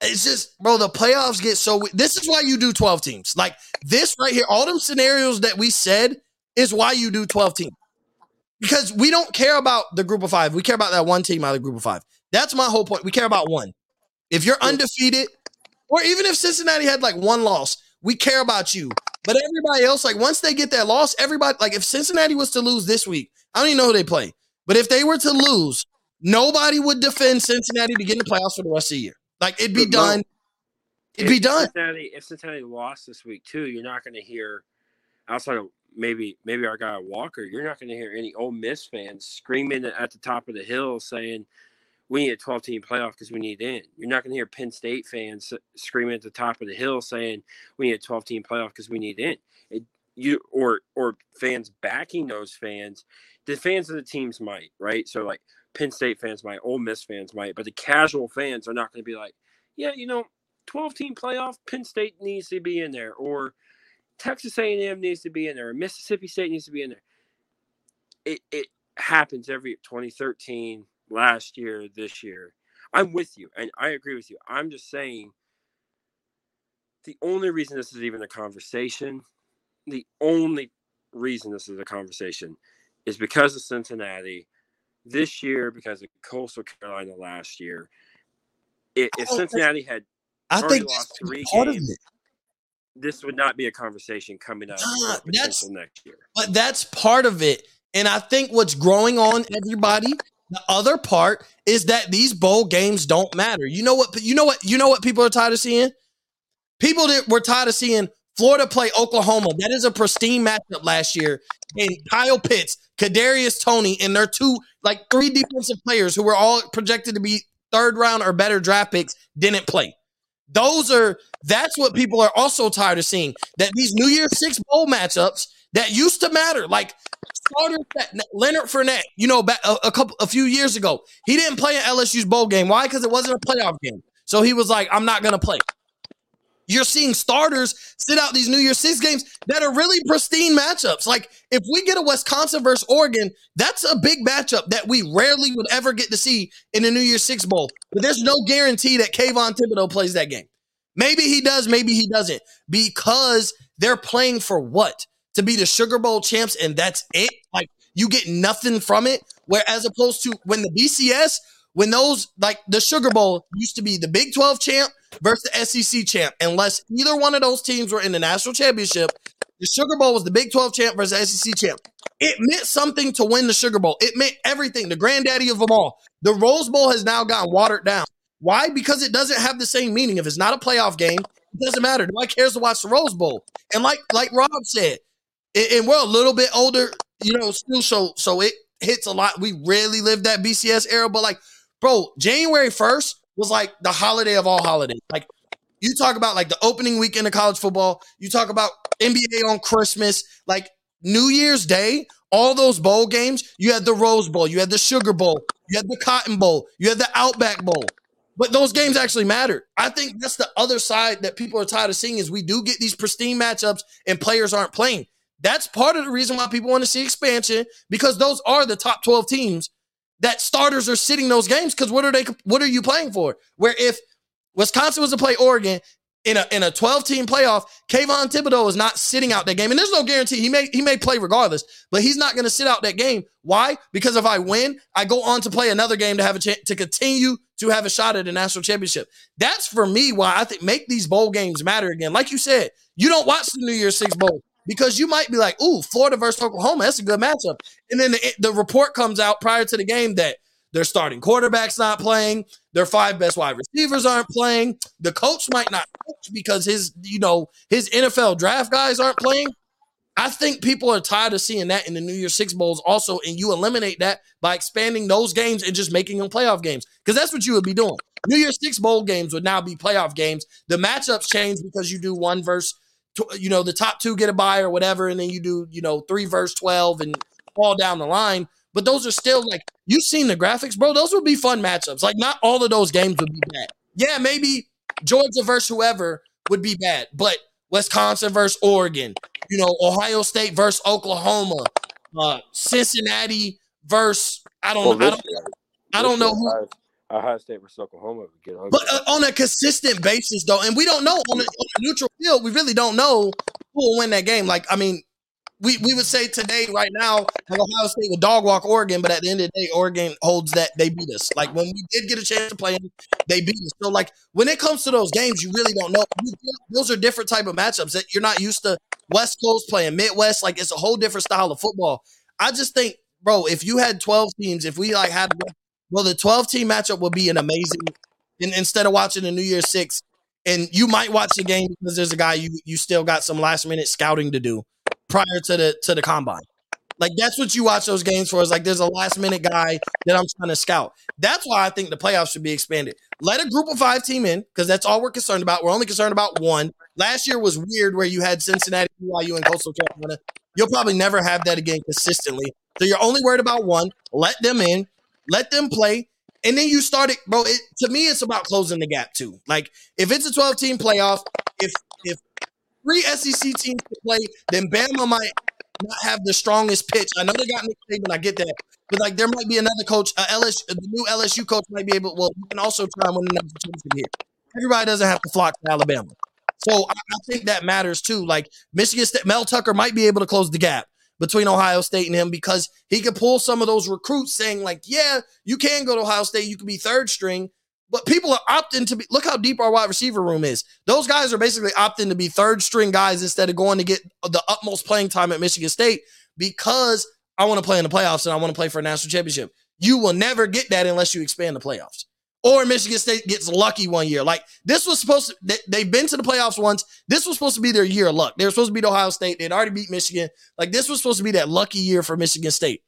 B: it's just bro, the playoffs get so. This is why you do twelve teams. Like this right here, all them scenarios that we said is why you do twelve teams. Because we don't care about the group of five. We care about that one team out of the group of five. That's my whole point. We care about one. If you're undefeated, or even if Cincinnati had like one loss, we care about you. But everybody else, like once they get that loss, everybody like if Cincinnati was to lose this week, I don't even know who they play. But if they were to lose, nobody would defend Cincinnati to get in the playoffs for the rest of the year. Like it'd be
C: But
B: done. It'd be done.
C: Cincinnati, if Cincinnati lost this week too, you're not going to hear outside of maybe maybe our guy Walker. You're not going to hear any Ole Miss fans screaming at the top of the hill saying we need a 12 team playoff because we need in. You're not going to hear Penn State fans uh, screaming at the top of the hill saying we need a 12 team playoff because we need in. It, you or or fans backing those fans. The fans of the teams might right. So like Penn State fans might, Ole Miss fans might, but the casual fans are not going to be like, yeah, you know, 12 team playoff, Penn State needs to be in there, or Texas A&M needs to be in there, or Mississippi State needs to be in there. It it happens every 2013, last year, this year. I'm with you, and I agree with you. I'm just saying the only reason this is even a conversation, the only reason this is a conversation is because of Cincinnati this year, because of Coastal Carolina last year. If, if
B: Oh,
C: Cincinnati had
B: I think
C: lost three
B: part of
C: games.
B: it.
C: this would not be a conversation coming up
B: that's-
C: next year.
B: But that's part of it. And I think what's growing on everybody, the other part is that these bowl games don't matter. You know what? You know what? You know what people are tired of seeing? People that were tired of seeing Florida play Oklahoma. That is a pristine matchup last year. And Kyle Pitts, Kadarius Toney, and their two, like three defensive players who were all projected to be third round or better draft picks didn't play. Those are that's what people are also tired of seeing. That these New Year's Six bowl matchups that used to matter, like starters that Leonard Fournette, you know, back a, a couple a few years ago, he didn't play in LSU's bowl game. Why? Because it wasn't a playoff game. So he was like, I'm not gonna play. You're seeing starters sit out these New Year's Six games that are really pristine matchups. Like if we get a Wisconsin versus Oregon, that's a big matchup that we rarely would ever get to see in the New Year's Six bowl. But there's no guarantee that Kayvon Thibodeaux plays that game. Maybe he does, maybe he doesn't, because they're playing for what? To be the Sugar Bowl champs, and that's it. Like you get nothing from it. Whereas opposed to when the BCS, when those like the Sugar Bowl used to be the Big 12 champ versus the SEC champ, unless either one of those teams were in the national championship, the Sugar Bowl was the Big 12 champ versus SEC champ. It meant something to win the Sugar Bowl. It meant everything, the granddaddy of them all. The Rose Bowl has now gotten watered down. Why? Because it doesn't have the same meaning. If it's not a playoff game, it doesn't matter. Nobody cares to watch the Rose Bowl. And like like Rob said, and, and we're a little bit older, you know, still so so it hits a lot. We rarely lived that BCS era, but like, bro, January 1st was like the holiday of all holidays. Like you talk about like the opening weekend of college football, you talk about NBA on Christmas, like New Year's Day, all those bowl games, you had the Rose Bowl, you had the Sugar Bowl, you had the Cotton Bowl, you had the Outback Bowl. But those games actually matter. I think that's the other side that people are tired of seeing is we do get these pristine matchups and players aren't playing. That's part of the reason why people want to see expansion because those are the top 12 teams that starters are sitting those games because what are they what are you playing for? Where if Wisconsin was to play Oregon in a in a 12 team playoff, Kayvon Thibodeaux is not sitting out that game. And there's no guarantee he may he may play regardless, but he's not going to sit out that game. Why? Because if I win, I go on to play another game to have a chance to continue to have a shot at a national championship. That's for me why I think make these bowl games matter again. Like you said, you don't watch the New Year's Six bowl because you might be like, "Ooh, Florida versus Oklahoma, that's a good matchup," and then the, the report comes out prior to the game that their starting quarterback's not playing, their five best wide receivers aren't playing, the coach might not coach because his you know his NFL draft guys aren't playing. I think people are tired of seeing that in the New Year's Six Bowls also, and you eliminate that by expanding those games and just making them playoff games because that's what you would be doing. New Year's Six Bowl games would now be playoff games. The matchups change because you do one verse, you know, the top two get a buy or whatever, and then you do, you know, three verse 12 and all down the line. But those are still like, you've seen the graphics, bro. Those would be fun matchups. Like, not all of those games would be bad. Yeah, maybe Georgia versus whoever would be bad, but Wisconsin versus Oregon, you know, Ohio State versus Oklahoma, uh, Cincinnati versus I don't well, know. I don't, I don't know who.
C: Ohio State versus Oklahoma would get
B: ugly. But uh, on a consistent basis, though, and we don't know on a, on a, neutral field, we really don't know who will win that game. Like, I mean, we, we would say today, right now, like Ohio State would dog walk Oregon, but at the end of the day, Oregon holds that they beat us. Like when we did get a chance to play them, they beat us. So like when it comes to those games, you really don't know. Those are different type of matchups that you're not used to. West Coast playing Midwest, like it's a whole different style of football. I just think, bro, if you had 12 teams, if we like had, well, the 12 team matchup will be an amazing. And instead of watching the New Year Six, and you might watch the game because there's a guy you you still got some last minute scouting to do prior to the to the combine. Like that's what you watch those games for. Is like there's a last minute guy that I'm trying to scout. That's why I think the playoffs should be expanded. Let a group of five team in because that's all we're concerned about. We're only concerned about one. Last year was weird where you had Cincinnati, BYU, and Coastal Carolina. You'll probably never have that again consistently. So you're only worried about one. Let them in. Let them play. And then you start it, bro. It, to me, it's about closing the gap too. Like if it's a 12 team playoff, if if three SEC teams to play, then Bama might not have the strongest pitch. I know they got Nick Saban, I get that, but like there might be another coach, uh, LSU, the new LSU coach might be able. Well, you can also try and win another championship here. Everybody doesn't have to flock to Alabama, so I, I think that matters too. Like Michigan State, Mel Tucker might be able to close the gap between Ohio State and him because he could pull some of those recruits saying like, yeah, you can go to Ohio State, you can be third string, but people are opting to be look how deep our wide receiver room is. Those guys are basically opting to be third string guys instead of going to get the utmost playing time at Michigan State because I want to play in the playoffs and I want to play for a national championship. You will never get that unless you expand the playoffs. Or Michigan State gets lucky one year. Like this was supposed to, they, have been to the playoffs once. This was supposed to be their year of luck. They were supposed to beat Ohio State. They'd already beat Michigan. Like this was supposed to be that lucky year for Michigan State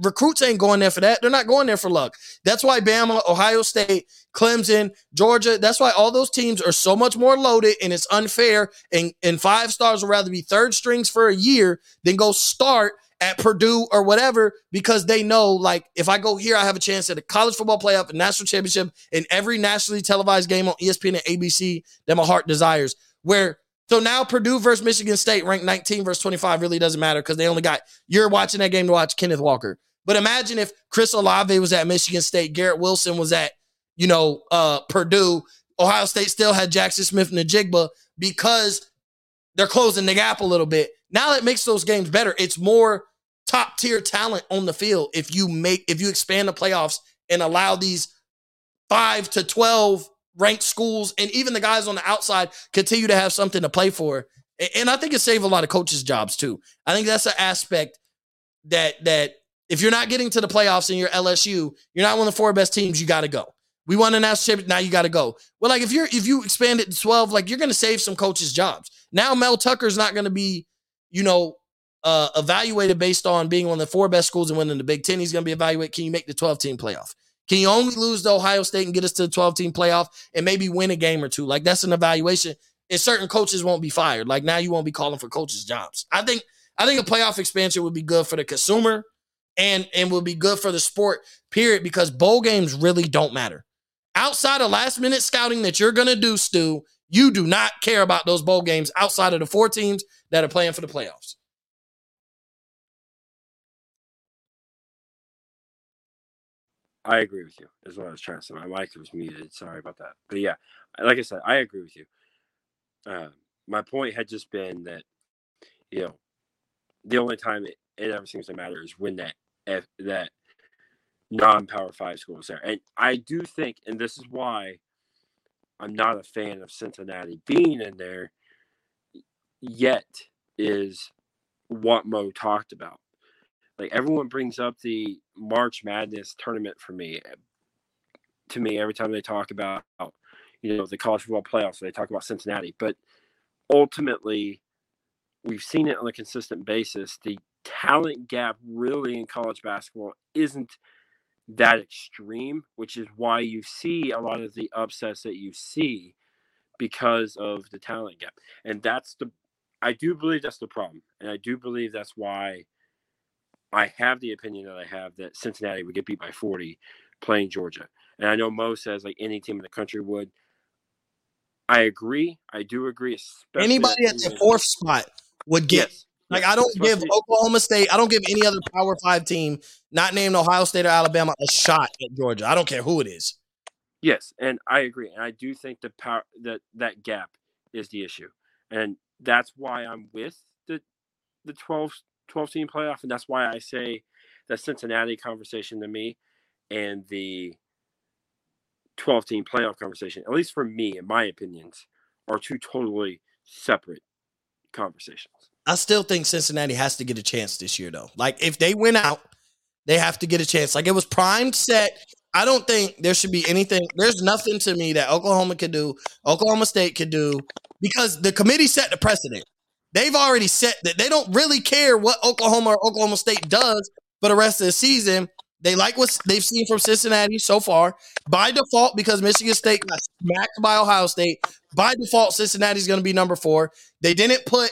B: recruits ain't going there for that. They're not going there for luck. That's why Bama, Ohio State, Clemson, Georgia, that's why all those teams are so much more loaded and it's unfair. And, and five stars would rather be third strings for a year than go start at Purdue or whatever because they know, like, if I go here, I have a chance at a college football playoff, a national championship, and every nationally televised game on ESPN and ABC that my heart desires. Where so now Purdue versus Michigan State, ranked 19 versus 25, really doesn't matter because they only got you're watching that game to watch Kenneth Walker. But imagine if Chris Olave was at Michigan State, Garrett Wilson was at, you know, uh, Purdue, Ohio State still had Jackson Smith-Njigba because they're closing the gap a little bit. Now that makes those games better. It's more top tier talent on the field if you make if you expand the playoffs and allow these five to twelve ranked schools and even the guys on the outside continue to have something to play for. And I think it saved a lot of coaches' jobs too. I think that's an aspect that that if you're not getting to the playoffs and you're LSU, you're not one of the four best teams, you got to go. We won a national championship, now you got to go. Well, like if you're if you expand it to 12, like you're going to save some coaches' jobs. Now Mel Tucker's not going to be, you know, uh, evaluated based on being one of the four best schools and winning the Big Ten. He's going to be evaluated. Can you make the 12 team playoff? Can you only lose to Ohio State and get us to the 12 team playoff and maybe win a game or two? Like that's an evaluation. And certain coaches won't be fired. Like now you won't be calling for coaches' jobs. I think I think a playoff expansion would be good for the consumer and and would be good for the sport, period, because bowl games really don't matter. Outside of last minute scouting that you're gonna do, Stew, you do not care about those bowl games outside of the four teams that are playing for the playoffs.
C: I agree with you. Is what I was trying to say. My mic was muted. Sorry about that. But yeah, like I said, I agree with you. Uh, my point had just been that you know the only time it, it ever seems to matter is when that if that non-power five school is there, and I do think, and this is why I'm not a fan of Cincinnati being in there yet. is what Mo talked about. Like everyone brings up the March Madness tournament for me. Eh, to me, every time they talk about you know the college football playoffs, they talk about Cincinnati. But ultimately, we've seen it on a consistent basis. The talent gap really in college basketball isn't that mm-hmm. extreme, which is why you see a lot of the upsets that you see because of the talent gap. And that's the I do believe that's the problem. And I do believe that's why I have the opinion that I have that Cincinnati would get beat by 40 playing Georgia. And I know Mo says like any team in the country would. I agree. I do agree.
B: Anybody at the fourth spot would get. Yes. Like. I don't give Oklahoma State, I don't give any other Power Five team, not named Ohio State or Alabama, a shot at Georgia. I don't care who it is.
C: Yes, and I agree, and I do think the power that that gap is the issue, and that's why I'm with the the 12, 12 team playoff, and that's why I say the Cincinnati conversation to me and the 12 team playoff conversation, at least for me, in my opinions, are two totally separate conversations.
B: I still think Cincinnati has to get a chance this year, though. Like, if they win out, they have to get a chance. Like, it was primed, set. I don't think there should be anything. There's nothing to me that Oklahoma could do, Oklahoma State could do, because the committee set the precedent. They've already set that they don't really care what Oklahoma or Oklahoma State does for the rest of the season. They like what they've seen from Cincinnati so far. By default, because Michigan State got smacked by Ohio State, by default, Cincinnati's going to be number four. They didn't put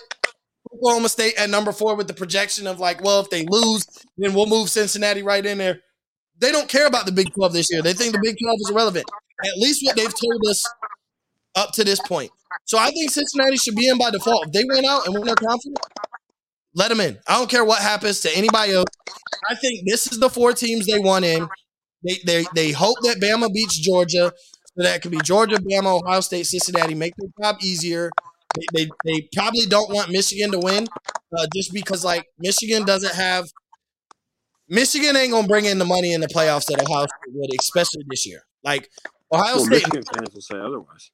B: Oklahoma State at number four with the projection of like, well, if they lose, then we'll move Cincinnati right in there. They don't care about the Big 12 this year. They think the Big 12 is irrelevant. At least what they've told us up to this point. So I think Cincinnati should be in by default. If they went out and win their conference, let them in. I don't care what happens to anybody else. I think this is the four teams they want in. They they they hope that Bama beats Georgia, so that could be Georgia, Bama, Ohio State, Cincinnati. Make their job easier. They, they, they probably don't want Michigan to win, uh, just because like Michigan doesn't have. Michigan ain't gonna bring in the money in the playoffs that Ohio State would, especially this year. Like Ohio well, State.
C: Michigan fans will say otherwise.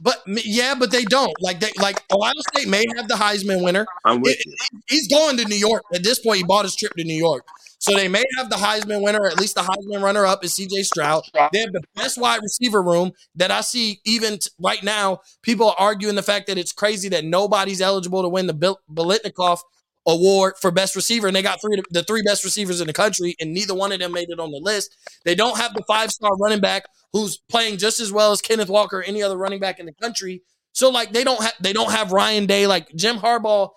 B: But yeah, but they don't. Like they like Ohio State may have the Heisman winner.
C: I'm with it, you.
B: He's going to New York. At this point, he bought his trip to New York. So they may have the Heisman winner, at least the Heisman runner up is CJ Stroud. They have the best wide receiver room that I see even t- right now. People are arguing the fact that it's crazy that nobody's eligible to win the Bil- Biletnikoff award for best receiver, and they got three the three best receivers in the country, and neither one of them made it on the list. They don't have the five star running back who's playing just as well as Kenneth Walker or any other running back in the country. So like they don't have they don't have Ryan Day like Jim Harbaugh.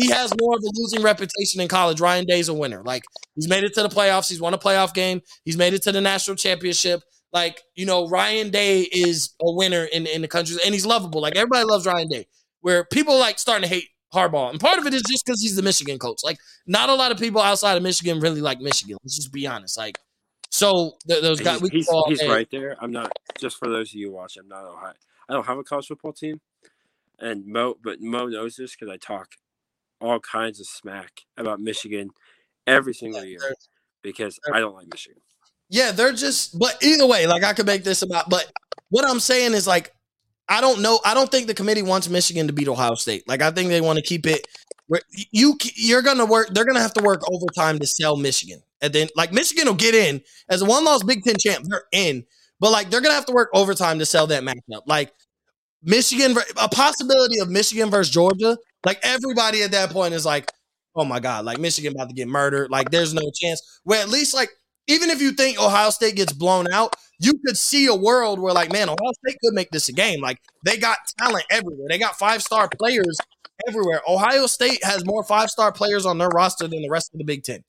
B: He has more of a losing reputation in college. Ryan Day's a winner. Like he's made it to the playoffs. He's won a playoff game. He's made it to the national championship. Like you know, Ryan Day is a winner in in the country, and he's lovable. Like everybody loves Ryan Day. Where people like starting to hate Harbaugh. And part of it is just because he's the Michigan coach. Like, not a lot of people outside of Michigan really like Michigan. Let's just be honest. Like, so th- those guys,
C: he's, he's, he's right there. I'm not just for those of you watching. I'm not Ohio. I don't have a college football team, and Mo, but Mo knows this because I talk all kinds of smack about Michigan every single year because I don't like Michigan.
B: Yeah, they're just. But either way, like I could make this about. But what I'm saying is like I don't know. I don't think the committee wants Michigan to beat Ohio State. Like I think they want to keep it. You you're gonna work. They're gonna have to work overtime to sell Michigan, and then like Michigan will get in as a one loss Big Ten champ. They're in, but like they're gonna have to work overtime to sell that matchup. Like Michigan, a possibility of Michigan versus Georgia. Like everybody at that point is like, oh my god, like Michigan about to get murdered. Like there's no chance. Where at least like even if you think Ohio State gets blown out, you could see a world where, like, man, Ohio State could make this a game. Like, they got talent everywhere. They got five star players everywhere. Ohio State has more five star players on their roster than the rest of the Big Ten.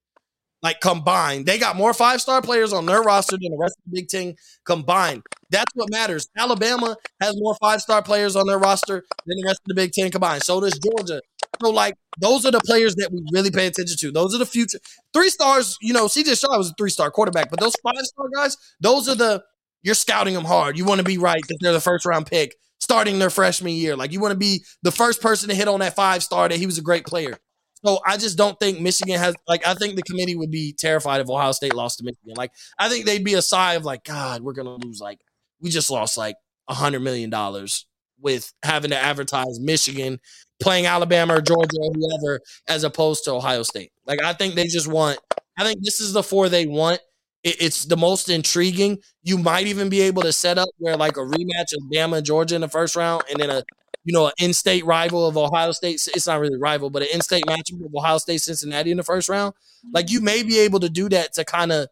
B: Like combined, they got more five star players on their roster than the rest of the Big Ten combined. That's what matters. Alabama has more five star players on their roster than the rest of the Big Ten combined. So does Georgia. So, like, those are the players that we really pay attention to. Those are the future three stars. You know, CJ Stroud was a three star quarterback, but those five star guys, those are the you're scouting them hard. You want to be right that they're the first round pick starting their freshman year. Like, you want to be the first person to hit on that five star that he was a great player. So I just don't think Michigan has like I think the committee would be terrified if Ohio State lost to Michigan. Like I think they'd be a sigh of like, God, we're gonna lose like we just lost like a hundred million dollars with having to advertise Michigan playing Alabama or Georgia or whoever as opposed to Ohio State. Like I think they just want. I think this is the four they want. It, it's the most intriguing. You might even be able to set up where like a rematch of Bama and Georgia in the first round, and then a you know an in-state rival of Ohio State. It's not really rival, but an in-state matchup of Ohio State Cincinnati in the first round. Like you may be able to do that to kind of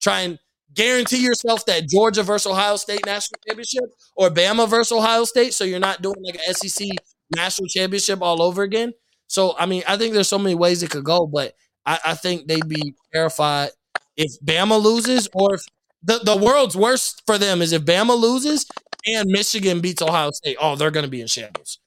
B: try and guarantee yourself that Georgia versus Ohio State national championship or Bama versus Ohio State, so you're not doing like an SEC national championship all over again. So I mean, I think there's so many ways it could go, but I, I think they'd be terrified if Bama loses, or if the, the world's worst for them is if Bama loses and Michigan beats Ohio State. Oh, they're gonna be in shambles.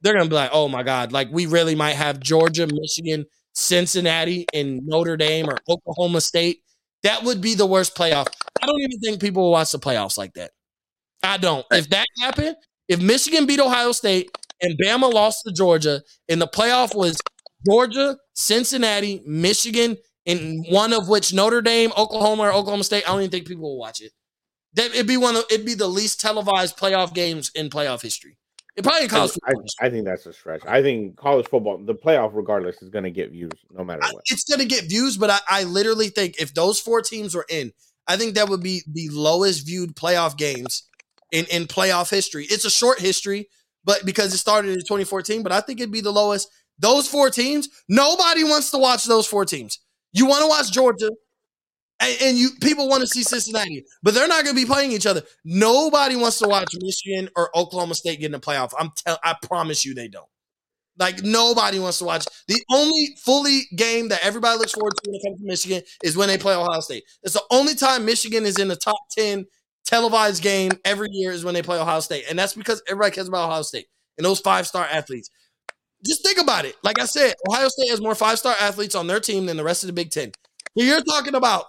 B: They're gonna be like, oh my God, like we really might have Georgia, Michigan, Cincinnati, and Notre Dame or Oklahoma State. That would be the worst playoff. I don't even think people will watch the playoffs like that. I don't. If that happened, if Michigan beat Ohio State and Bama lost to Georgia, and the playoff was Georgia, Cincinnati, Michigan, and one of which Notre Dame, Oklahoma, or Oklahoma State. I don't even think people will watch it. That it'd be one of it'd be the least televised playoff games in playoff history. It probably college
A: I, I, think that's a stretch. I think college football, the playoff, regardless, is going to get views no matter what.
B: It's going to get views, but I, I literally think if those four teams were in, I think that would be the lowest viewed playoff games in in playoff history. It's a short history, but because it started in 2014, but I think it'd be the lowest. Those four teams, nobody wants to watch those four teams. You want to watch Georgia, and, and you people want to see Cincinnati, but they're not going to be playing each other. Nobody wants to watch Michigan or Oklahoma State get in the playoff. I'm tell, I promise you they don't. Like nobody wants to watch. The only fully game that everybody looks forward to when it comes to Michigan is when they play Ohio State. It's the only time Michigan is in the top 10 televised game every year is when they play Ohio State. And that's because everybody cares about Ohio State and those five star athletes. Just think about it. Like I said, Ohio State has more five star athletes on their team than the rest of the Big Ten. You're talking about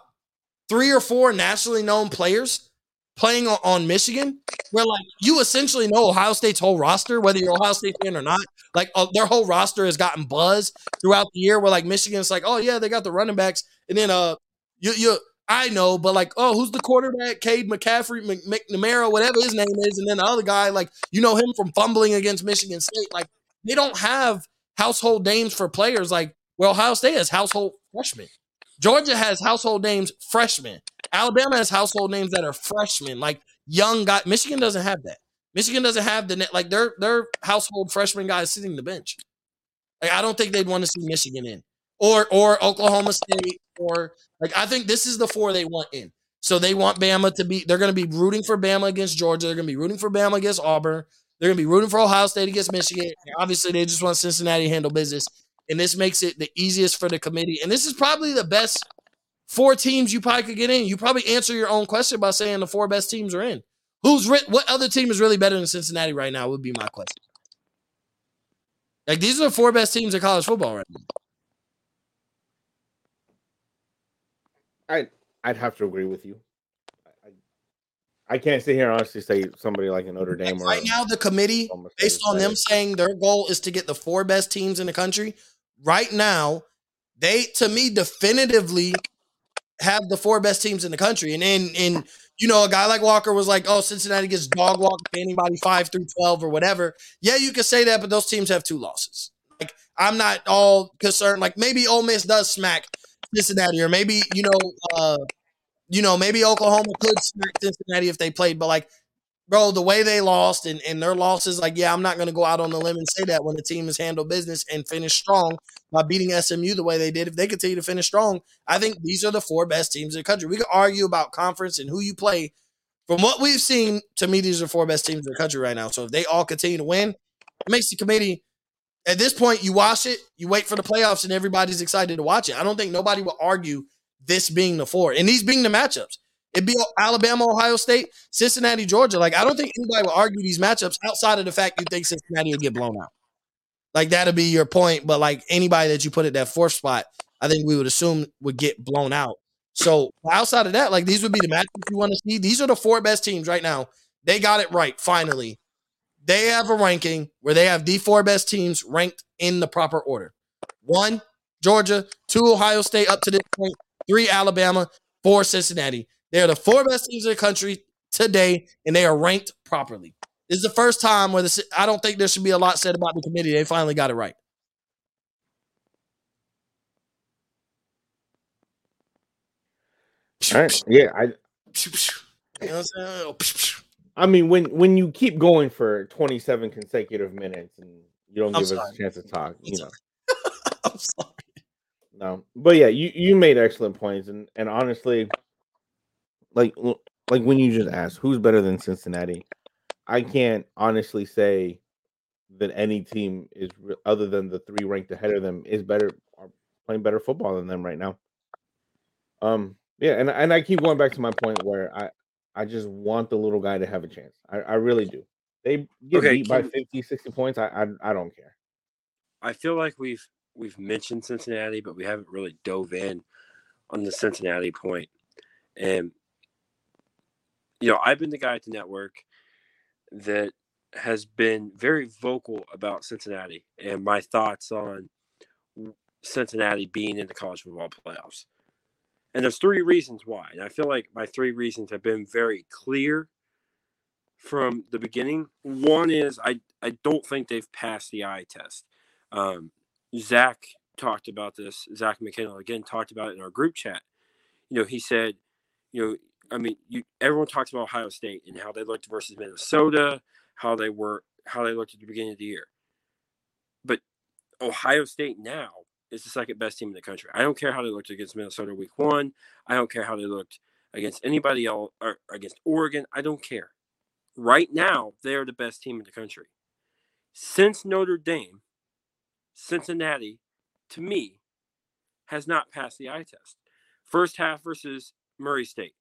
B: three or four nationally known players playing on, Michigan, where like you essentially know Ohio State's whole roster, whether you're Ohio State fan or not. Like uh, their whole roster has gotten buzz throughout the year. Where like Michigan's like, oh yeah, they got the running backs, and then uh, you you I know, but like, oh, who's the quarterback? Cade McCaffrey, McNamara, whatever his name is, and then the other guy, like, you know him from fumbling against Michigan State. Like, they don't have household names for players. Like, well, Ohio State has household freshmen. Georgia has household names freshmen. Alabama has household names that are freshmen, like young guy. Michigan doesn't have that. Michigan doesn't have the net. Like their their household freshman guys sitting the bench. Like I don't think they'd want to see Michigan in or or Oklahoma State or like I think this is the four they want in. So they want Bama to be. They're going to be rooting for Bama against Georgia. They're going to be rooting for Bama against Auburn. They're going to be rooting for Ohio State against Michigan. And obviously, they just want Cincinnati to handle business, and this makes it the easiest for the committee. And this is probably the best four teams you probably could get in. You probably answer your own question by saying the four best teams are in. Who's re- what other team is really better than Cincinnati right now? Would be my question. Like these are the four best teams in college football right now.
A: I I'd have to agree with you. I, I can't sit here and honestly say somebody like a Notre Dame.
B: Right now, the committee, based on them saying their goal is to get the four best teams in the country, right now, they to me definitively have the four best teams in the country. And in in you know, a guy like Walker was like, "Oh, Cincinnati gets dog walked anybody five through twelve or whatever." Yeah, you could say that, but those teams have two losses. Like, I'm not all concerned. Like, maybe Ole Miss does smack Cincinnati, or maybe you know, uh, you know, maybe Oklahoma could smack Cincinnati if they played, but like, bro, the way they lost and, and their losses, like, yeah, I'm not going to go out on the limb and say that when the team has handled business and finished strong by beating SMU the way they did. If they continue to finish strong, I think these are the four best teams in the country. We could argue about conference and who you play. From what we've seen, to me, these are four best teams in the country right now. So if they all continue to win, it makes the committee at this point, you watch it, you wait for the playoffs, and everybody's excited to watch it. I don't think nobody will argue this being the four and these being the matchups. It'd be Alabama, Ohio State, Cincinnati, Georgia. Like, I don't think anybody will argue these matchups outside of the fact you think Cincinnati will get blown out. Like, that'll be your point. But, like, anybody that you put at that fourth spot, I think we would assume would get blown out. So, outside of that, like, these would be the matchups you want to see. These are the four best teams right now. They got it right, finally they have a ranking where they have the four best teams ranked in the proper order. One, Georgia, two, Ohio State up to this point, three, Alabama, four, Cincinnati. They are the four best teams in the country today, and they are ranked properly. This is the first time where this. I don't think there should be a lot said about the committee. They finally got it right.
A: All right. Yeah, I
B: You know I'm saying?
A: I mean when when you keep going for 27 consecutive minutes and you don't
B: I'm
A: give us a chance to talk, you
B: It's
A: know.
B: I'm sorry.
A: No. But yeah, you you made excellent points and and honestly like like when you just asked who's better than Cincinnati, I can't honestly say that any team is other than the three ranked ahead of them is better are playing better football than them right now. Um yeah, and and I keep going back to my point where I I just want the little guy to have a chance. I, I really do. They get
C: Okay,
A: beat by
C: can-
A: 50, 60 points. I, I I don't care.
C: I feel like we've we've mentioned Cincinnati, but we haven't really dove in on the Cincinnati point. And you know, I've been the guy at the network that has been very vocal about Cincinnati and my thoughts on Cincinnati being in the college football playoffs. And there's three reasons why. And I feel like my three reasons have been very clear from the beginning. One is I, I don't think they've passed the eye test. Um, Zach talked about this. Zach McKinnell again talked about it in our group chat. You know, he said, you know, I mean, you everyone talks about Ohio State and how they looked versus Minnesota, how they were, how they looked at the beginning of the year. But Ohio State now is the second best team in the country. I don't care how they looked against Minnesota week one. I don't care how they looked against anybody else or against Oregon. I don't care. Right now, they are the best team in the country. Since Notre Dame, Cincinnati, to me, has not passed the eye test. First half versus Murray State.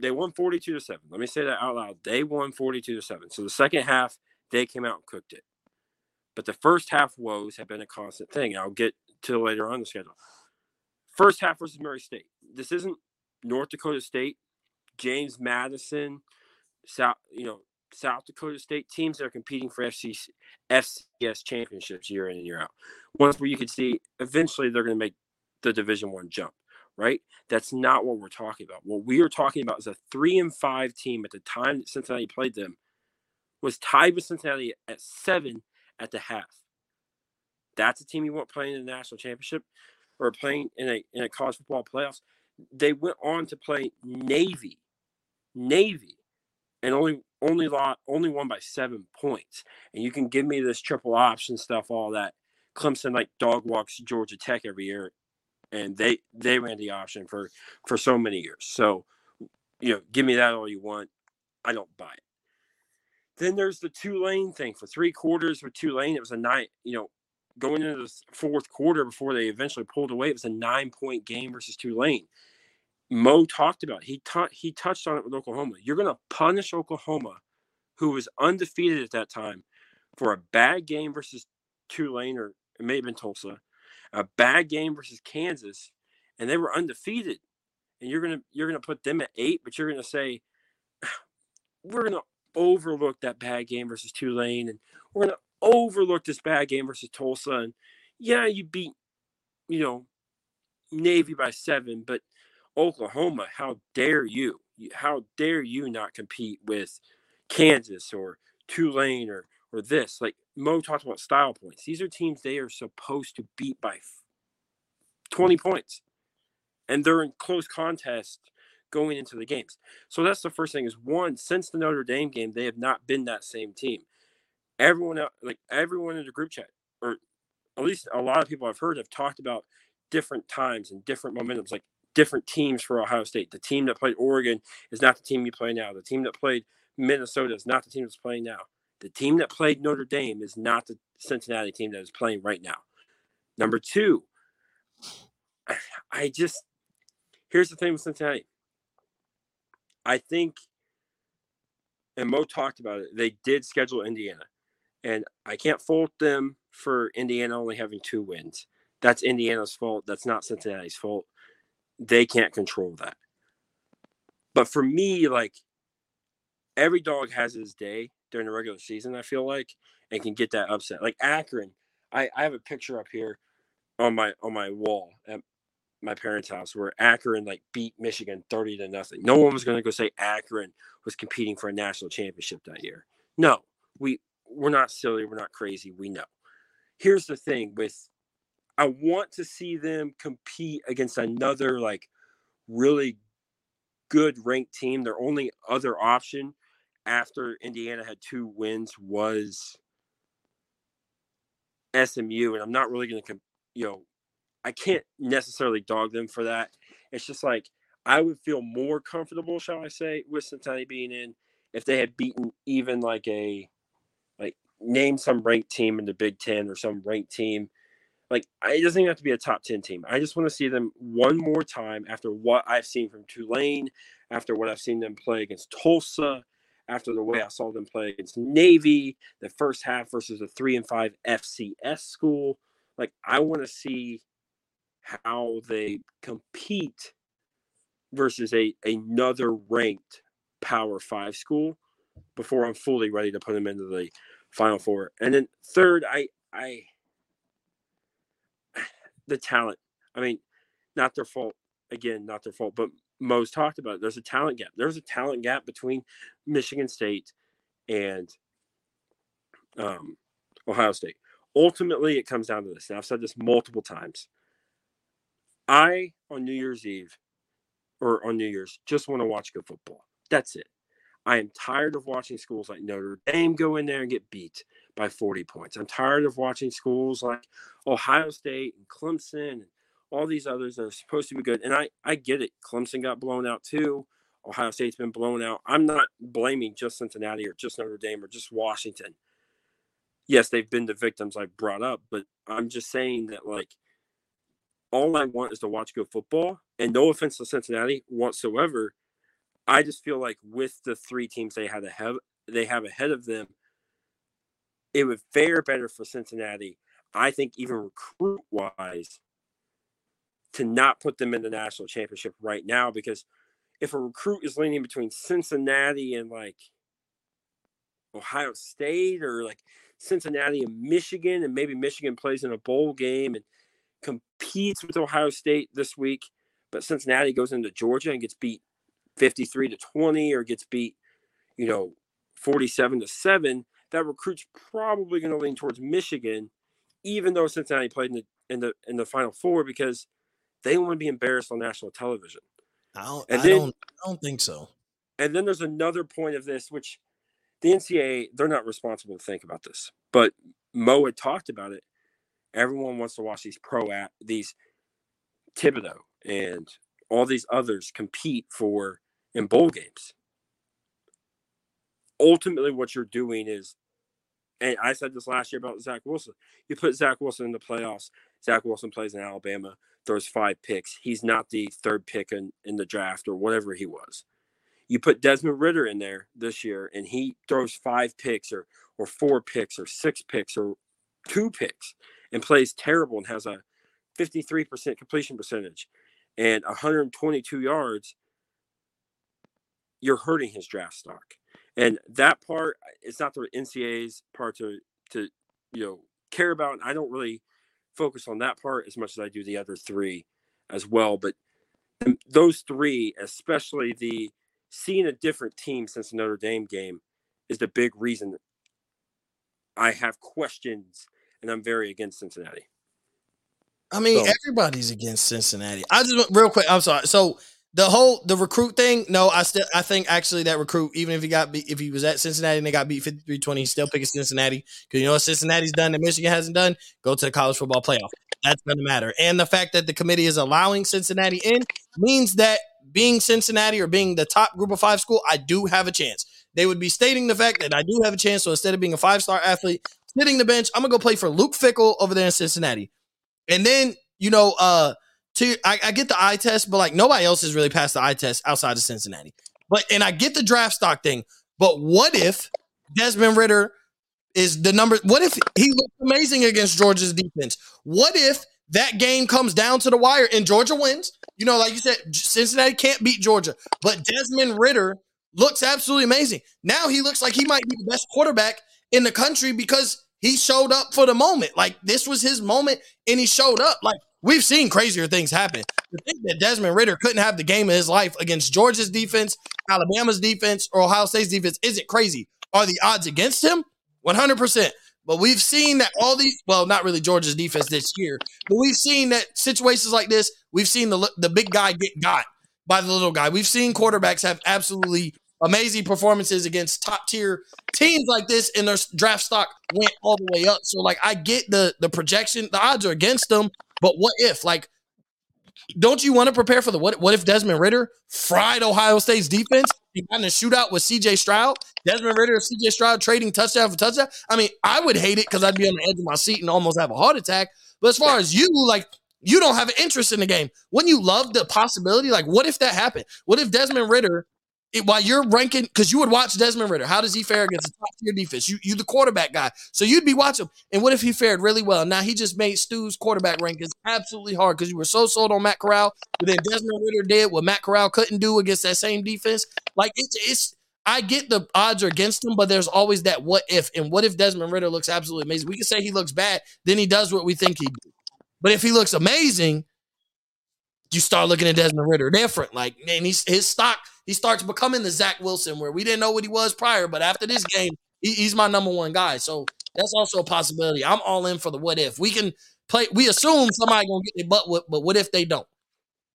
C: They won 42 to 7. Let me say that out loud. They won 42 to 7. So the second half, they came out and cooked it. But the first half woes have been a constant thing. I'll get to later on the schedule. First half versus Murray State. This isn't North Dakota State, James Madison, South, you know, South Dakota State teams that are competing for FCC, FCS championships year in and year out. Ones where you could see eventually they're going to make the Division One jump, right? That's not what we're talking about. What we are talking about is a three and five team at the time that Cincinnati played them was tied with Cincinnati at seven at the half. That's a team you want playing in the national championship or playing in a in a college football playoffs. They went on to play Navy, Navy, and only only lot only won by seven points. And you can give me this triple option stuff, all that. Clemson like dog walks Georgia Tech every year, and they they ran the option for for so many years. So, you know, give me that all you want. I don't buy it. Then there's the Tulane thing for three quarters with Tulane. It was a nine, you know, going into the fourth quarter before they eventually pulled away. It was a nine point game versus Tulane. Mo talked about it. he ta- he touched on it with Oklahoma. You're going to punish Oklahoma, who was undefeated at that time, for a bad game versus Tulane or it may have been Tulsa, a bad game versus Kansas, and they were undefeated. And you're gonna you're gonna put them at eight, but you're gonna say we're gonna overlook that bad game versus Tulane, and we're gonna overlook this bad game versus Tulsa. And yeah, you beat, you know, Navy by seven, but Oklahoma, how dare you? How dare you not compete with Kansas or Tulane or or this? Like Mo talked about style points. These are teams they are supposed to beat by 20 points. And they're in close contest going into the games. So that's the first thing is one, since the Notre Dame game, they have not been that same team. Everyone out like everyone in the group chat, or at least a lot of people I've heard have talked about different times and different momentums, like different teams for Ohio State. The team that played Oregon is not the team you play now. The team that played Minnesota is not the team that's playing now. The team that played Notre Dame is not the Cincinnati team that is playing right now. Number two, I just here's the thing with Cincinnati. I think, and Mo talked about it. They did schedule Indiana, and I can't fault them for Indiana only having two wins. That's Indiana's fault. That's not Cincinnati's fault. They can't control that. But for me, like every dog has his day during the regular season, I feel like, and can get that upset. Like Akron, I, I have a picture up here on my on my wall at my parents' house where Akron like beat Michigan 30 to nothing. No one was to go say Akron was competing for a national championship that year. No, we we're not silly, we're not crazy, we know. Here's the thing with I want to see them compete against another like really good ranked team. Their only other option after Indiana had two wins was SMU, and I'm not really going to, you know, I can't necessarily dog them for that. It's just like I would feel more comfortable, shall I say, with Cincinnati being in if they had beaten even like a like name some ranked team in the Big Ten or some ranked team. Like it doesn't even have to be a top ten team. I just want to see them one more time after what I've seen from Tulane, after what I've seen them play against Tulsa, after the way I saw them play against Navy, the first half versus a three and five FCS school. Like I want to see how they compete versus a another ranked Power Five school before I'm fully ready to put them into the Final Four. And then third, I I the talent. I mean, not their fault. Again, not their fault. But Mo's talked about. There's a talent gap. There's a talent gap between Michigan State and um, Ohio State. Ultimately, it comes down to this. And I've said this multiple times. I, on New Year's Eve or on New Year's, just want to watch good football. That's it. I am tired of watching schools like Notre Dame go in there and get beat by 40 points. I'm tired of watching schools like Ohio State and Clemson and all these others that are supposed to be good. And I, I get it. Clemson got blown out too. Ohio State's been blown out. I'm not blaming just Cincinnati or just Notre Dame or just Washington. Yes, they've been the victims I've brought up, but I'm just saying that like all I want is to watch good football. And no offense to Cincinnati whatsoever. I just feel like with the three teams they had ahead they have ahead of them, it would fare better for Cincinnati. I think even recruit wise, to not put them in the national championship right now because if a recruit is leaning between Cincinnati and like Ohio State or like Cincinnati and Michigan, and maybe Michigan plays in a bowl game and competes with Ohio State this week, but Cincinnati goes into Georgia and gets beat 53 to 20 or gets beat, you know, 47 to 7, that recruit's probably going to lean towards Michigan, even though Cincinnati played in the in the in the final four because they want to be embarrassed on national television.
B: I don't, and then, I don't, I don't think so.
C: And then there's another point of this, which the NCAA, they're not responsible to think about this, but Mo had talked about it. Everyone wants to watch these pro at these Thibodeaux and all these others compete for in bowl games. Ultimately, what you're doing is, and I said this last year about Zach Wilson. You put Zach Wilson in the playoffs. Zach Wilson plays in Alabama, throws five picks. He's not the third pick in, in the draft or whatever he was. You put Desmond Ridder in there this year, and he throws five picks or or four picks or six picks or two picks and plays terrible and has a 53% completion percentage and 122 yards, you're hurting his draft stock. And that part, uh, it's not the NCAA's part to to you know care about. And I don't really focus on that part as much as I do the other three as well. But those three, especially the seeing a different team since the Notre Dame game, is the big reason I have questions and I'm very against Cincinnati.
B: I mean, so. everybody's against Cincinnati. I just real quick. I'm sorry. So the whole the recruit thing. No, I still I think actually that recruit, even if he got beat, if he was at Cincinnati and they got beat 53-20, he's still picking Cincinnati because you know what Cincinnati's done that Michigan hasn't done. Go to the college football playoff. That's going to matter. And the fact that the committee is allowing Cincinnati in means that being Cincinnati or being the top group of five school, I do have a chance. They would be stating the fact that I do have a chance. So instead of being a five star athlete, sitting the bench, I'm gonna go play for Luke Fickell over there in Cincinnati. And then, you know, uh, to I, I get the eye test, but like nobody else has really passed the eye test outside of Cincinnati. But and I get the draft stock thing, but what if Desmond Ridder is the number? What if he looks amazing against Georgia's defense? What if that game comes down to the wire and Georgia wins? You know, like you said, Cincinnati can't beat Georgia, but Desmond Ridder looks absolutely amazing. Now he looks like he might be the best quarterback in the country because he showed up for the moment. Like this was his moment and he showed up. Like we've seen crazier things happen. To think that Desmond Ridder couldn't have the game of his life against Georgia's defense, Alabama's defense, or Ohio State's defense isn't crazy. Are the odds against him? 100%. But we've seen that all these, well, not really Georgia's defense this year, but we've seen that situations like this, we've seen the the big guy get got by the little guy. We've seen quarterbacks have absolutely amazing performances against top tier teams like this, and their draft stock went all the way up. So, like, I get the the projection, the odds are against them, but what if, like, don't you want to prepare for the what? What if Desmond Ridder fried Ohio State's defense? He got in a shootout with C.J. Stroud. Desmond Ridder and C.J. Stroud trading touchdown for touchdown. I mean, I would hate it because I'd be on the edge of my seat and almost have a heart attack. But as far as you, like, you don't have an interest in the game. Wouldn't you love the possibility? Like, what if that happened? What if Desmond Ridder it, while you're ranking, because you would watch Desmond Ridder. How does he fare against the top tier defense? You you the quarterback guy, so you'd be watching. And what if he fared really well? Now he just made Stew's quarterback rankings absolutely hard because you were so sold on Matt Corral, but then Desmond Ridder did what Matt Corral couldn't do against that same defense. Like it's it's. I get the odds are against him, but there's always that what if. And what if Desmond Ridder looks absolutely amazing? We can say he looks bad, then he does what we think he. But if he looks amazing, you start looking at Desmond Ridder different. Like, man, he's his stock he starts becoming the Zach Wilson where we didn't know what he was prior, but after this game, he, he's my number one guy. So that's also a possibility. I'm all in for the what if. We can play. We assume somebody gonna get their butt whipped, but what if they don't?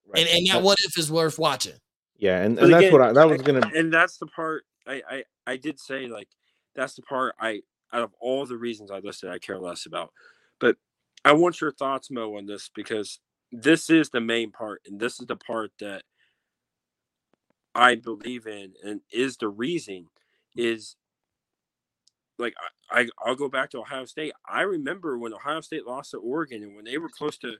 B: Right. And, and that what if is worth watching.
A: Yeah, and, and that's what I that was gonna.
C: And that's the part I, I I did say like that's the part I out of all the reasons I listed I care less about, but I want your thoughts, Mo, on this because this is the main part, and this is the part that I believe in and is the reason is like I, I I'll go back to Ohio State. I remember when Ohio State lost to Oregon and when they were close to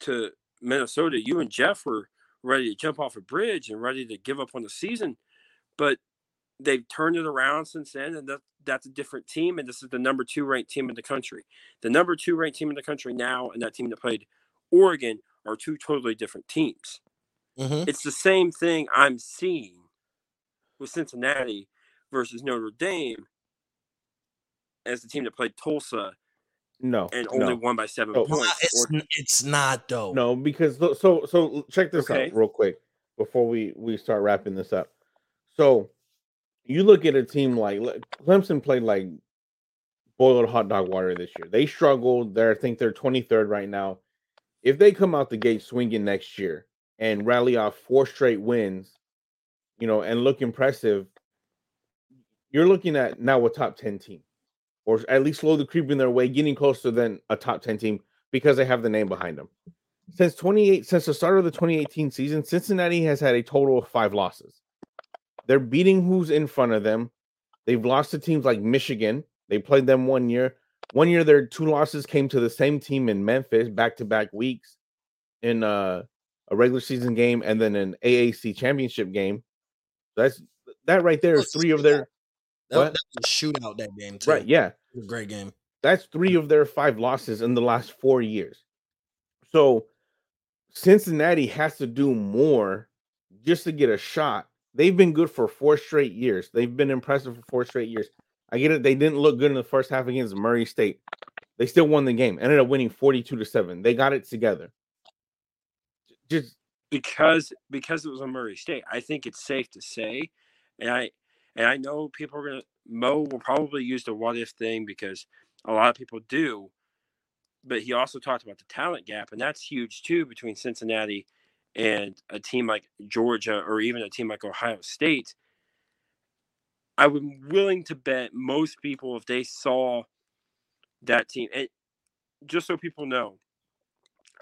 C: to Minnesota, you and Jeff were ready to jump off a bridge and ready to give up on the season. But they've turned it around since then, and that, that's a different team. And this is the number two ranked team in the country. The number two ranked team in the country now, and that team that played Oregon are two totally different teams. Mm-hmm. It's the same thing I'm seeing with Cincinnati versus Notre Dame as the team that played Tulsa.
A: No,
C: and only
A: no.
C: won by seven no. points.
B: It's, or, it's not though.
A: No, because so so check this okay. out real quick before we we start wrapping this up. So you look at a team like Clemson played like boiled hot dog water this year. They struggled. They're I think they're 23rd right now. If they come out the gate swinging next year, and rally off four straight wins, you know, and look impressive, you're looking at now a top 10 team, or at least slowly creeping their way, getting closer than a top 10 team because they have the name behind them. Since 28, since the start of the 2018 season, Cincinnati has had a total of five losses. They're beating who's in front of them. They've lost to teams like Michigan. They played them one year. One year, their two losses came to the same team in Memphis, back to back weeks in uh a regular season game and then an AAC championship game. That's that right there is three of their.
B: That, that was a shootout that game too.
A: Right? Yeah,
B: great game.
A: That's three of their five losses in the last four years. So Cincinnati has to do more just to get a shot. They've been good for four straight years. They've been impressive for four straight years. I get it. They didn't look good in the first half against Murray State. They still won the game. Ended up winning 42 to 7. They got it together just
C: because because it was a Murray State, I think it's safe to say, and I and I know people are gonna Mo will probably use the what if thing because a lot of people do, but he also talked about the talent gap, and that's huge too between Cincinnati and a team like Georgia or even a team like Ohio State. I'm willing to bet most people if they saw that team, and just so people know,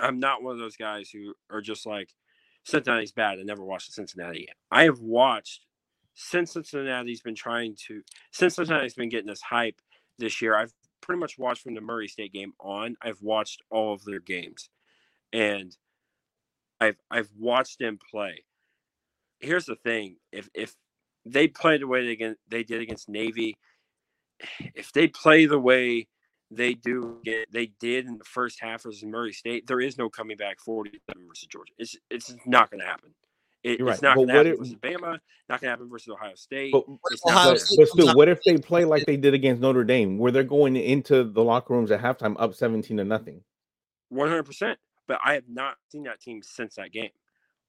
C: I'm not one of those guys who are just like Cincinnati's bad. I never watched Cincinnati. I have watched since Cincinnati's been trying to since Cincinnati's been getting this hype this year. I've pretty much watched from the Murray State game on. I've watched all of their games, and I've I've watched them play. Here's the thing: if if they play the way they they did against Navy, if they play the way they do get they did in the first half versus Murray State, there is no coming back 47 versus Georgia. It's it's not going to happen. It, it's not going to happen versus Bama. Not going to happen versus Ohio State.
A: But, Ohio but, State but still, what if they play like they did against Notre Dame, where they're going into the locker rooms at halftime up 17 to nothing?
C: 100. percent but I have not seen that team since that game.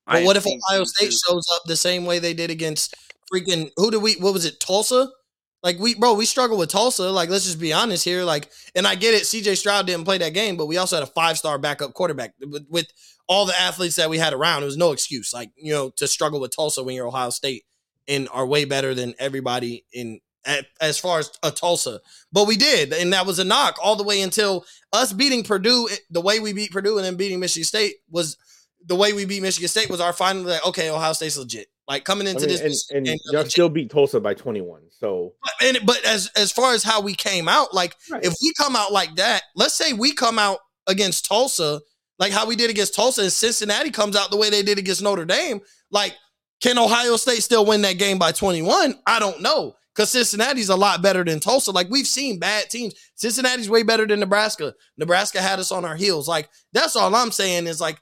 B: But what if Ohio State shows up the same way they did against freaking who did we? What was it? Tulsa. Like we, bro, we struggle with Tulsa. Like, let's just be honest here. Like, and I get it. CJ Stroud didn't play that game, but we also had a five star backup quarterback with, with, all the athletes that we had around. It was no excuse, like you know, to struggle with Tulsa when you're Ohio State and are way better than everybody in as far as a Tulsa. But we did, and that was a knock all the way until us beating Purdue. Eh, the way we beat Purdue and then beating Michigan State was the way we beat Michigan State was our final. Like, okay, Ohio State's legit. Like coming into I mean,
A: this, and, and y'all still beat Tulsa by 21. So,
B: but, and, but as as far as how we came out, like right. if we come out like that, let's say we come out against Tulsa, like how we did against Tulsa, and Cincinnati comes out the way they did against Notre Dame, like can Ohio State still win that game by 21? I don't know. Because Cincinnati's a lot better than Tulsa. Like we've seen bad teams. Cincinnati's way better than Nebraska. Nebraska had us on our heels. Like that's all I'm saying is like,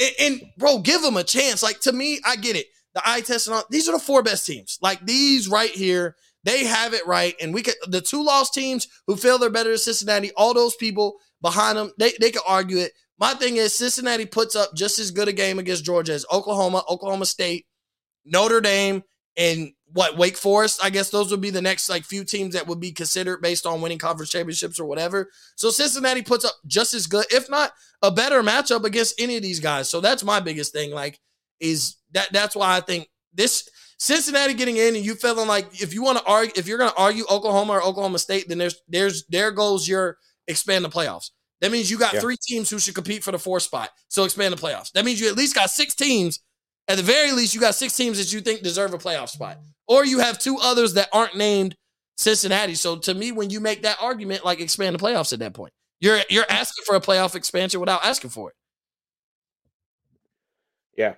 B: and, and bro, give them a chance. Like to me, I get it the eye test and all. These are the four best teams. Like these right here, they have it right. And we could the two lost teams who feel they're better than Cincinnati, all those people behind them, they, they could argue it. My thing is Cincinnati puts up just as good a game against Georgia as Oklahoma, Oklahoma State, Notre Dame, and what Wake Forest. I guess those would be the next like few teams that would be considered based on winning conference championships or whatever. So Cincinnati puts up just as good, if not a better matchup against any of these guys. So that's my biggest thing. Like is that that's why I think this Cincinnati getting in and you feeling like if you want to argue if you're going to argue Oklahoma or Oklahoma State, then there's there's there goes your expand the playoffs. That means you got yeah. three teams who should compete for the fourth spot. So expand the playoffs. That means you at least got six teams. At the very least, you got six teams that you think deserve a playoff spot. Or you have two others that aren't named Cincinnati. So to me, when you make that argument, like expand the playoffs at that point, you're you're asking for a playoff expansion without asking for it.
A: Yeah,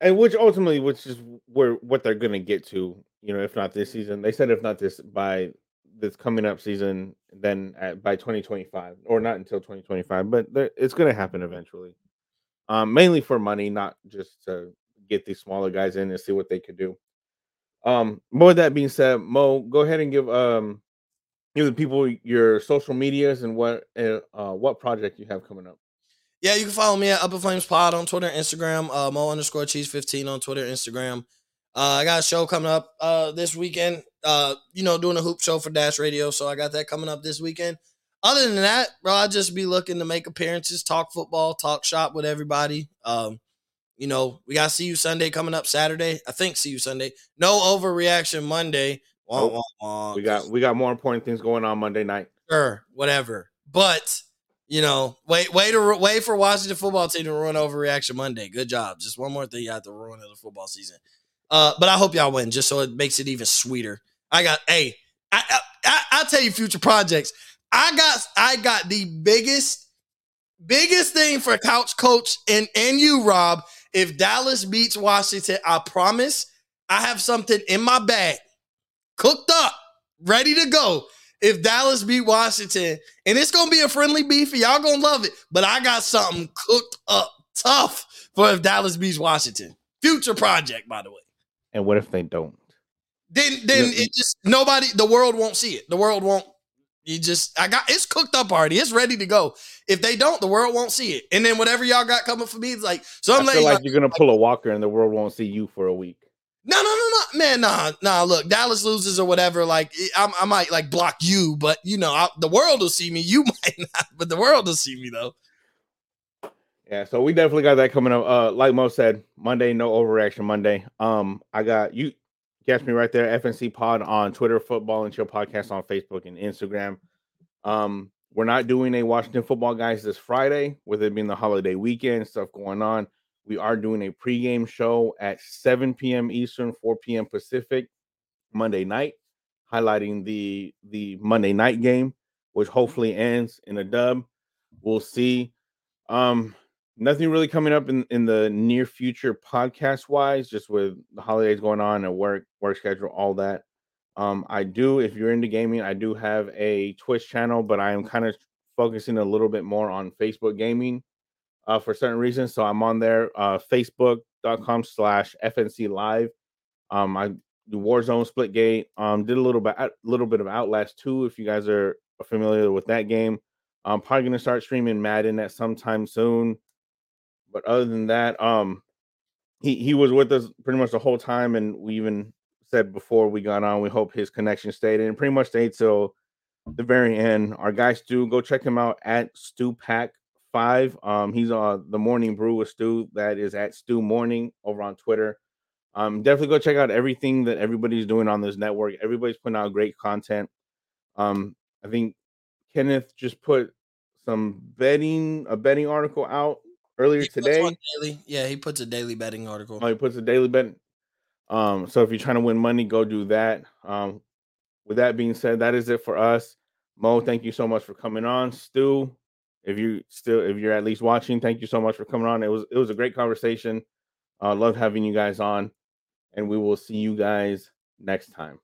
A: and which ultimately, which is where what they're going to get to, you know, if not this season, they said if not this by this coming up season, then at, by 2025 or not until 2025, but it's going to happen eventually. Um, mainly for money, not just to get these smaller guys in and see what they could do. Um, more that being said, Mo, go ahead and give um give the people your social medias and what uh, uh what project you have coming up.
B: Yeah, you can follow me at UpNFlamez Pod on Twitter, Instagram, uh, Mo underscore Cheese fifteen on Twitter, Instagram. Uh, I got a show coming up uh, this weekend. Uh, you know, doing a hoop show for Dash Radio, so I got that coming up this weekend. Other than that, bro, I just be looking to make appearances, talk football, talk shop with everybody. Um, you know, we got see you Sunday coming up Saturday. I think see you Sunday. No overreaction Monday.
A: Wah, wah, wah, we got we got more important things going on Monday night.
B: Sure, whatever. But you know, wait, wait to wait for Washington football team to run overreaction Monday. Good job. Just one more thing you have to ruin of the football season. Uh, but I hope y'all win, just so it makes it even sweeter. I got, hey, I, I, I I'll tell you future projects. I got, I got the biggest, biggest thing for couch coach and and you, Rob. If Dallas beats Washington, I promise I have something in my bag, cooked up, ready to go if Dallas beat Washington, and it's gonna be a friendly beef, y'all gonna love it. But I got something cooked up tough for if Dallas beats Washington. Future project, by the way.
A: And what if they don't?
B: Then then it just nobody the world won't see it. The world won't you just I got it's cooked up already. It's ready to go. If they don't, the world won't see it. And then whatever y'all got coming for me, it's like so I'm
A: I feel like you're gonna pull a Walker and the world won't see you for a week.
B: No, no, no, no, man, nah, nah. Look, Dallas loses or whatever. Like, I, I might like block you, but you know, I, the world will see me. You might not, but the world will see me though.
A: Yeah, so we definitely got that coming up. Uh, like Mo said, Monday, no overreaction Monday. Um, I got you catch me right there, FNC Pod on Twitter, Football and Chill Podcast on Facebook and Instagram. Um, we're not doing a Washington football guys this Friday, with it being the holiday weekend, stuff going on. We are doing a pregame show at 7 p.m. Eastern, 4 p.m. Pacific, Monday night, highlighting the the Monday night game, which hopefully ends in a dub. We'll see. Um, nothing really coming up in, in the near future podcast wise, just with the holidays going on and work, work schedule, all that. Um, I do, if you're into gaming, I do have a Twitch channel, but I am kind of focusing a little bit more on Facebook gaming uh, for certain reasons. So I'm on there, uh, facebook.com slash FNC live. Um, I do Warzone Splitgate. Um, did a little bit, a little bit of Outlast 2 if you guys are familiar with that game. I'm probably gonna start streaming Madden at some time soon. But other than that, um, he he was with us pretty much the whole time, and we even said before we got on, we hope his connection stayed, and pretty much stayed till the very end. Our guy Stew, go check him out at Stu Pack Five. Um, he's on the Morning Brew with Stew. That is at Stu Morning over on Twitter. Um, definitely go check out everything that everybody's doing on this network. Everybody's putting out great content. Um, I think Kenneth just put some betting a betting article out earlier
B: He
A: today.
B: daily. Yeah, he puts a daily betting article.
A: Oh, he puts a daily bet. Um, so if you're trying to win money, go do that. Um, with that being said, that is it for us. Mo, thank you so much for coming on. Stew, if you still if you're at least watching, thank you so much for coming on. It was it was a great conversation. Uh, love having you guys on, and we will see you guys next time.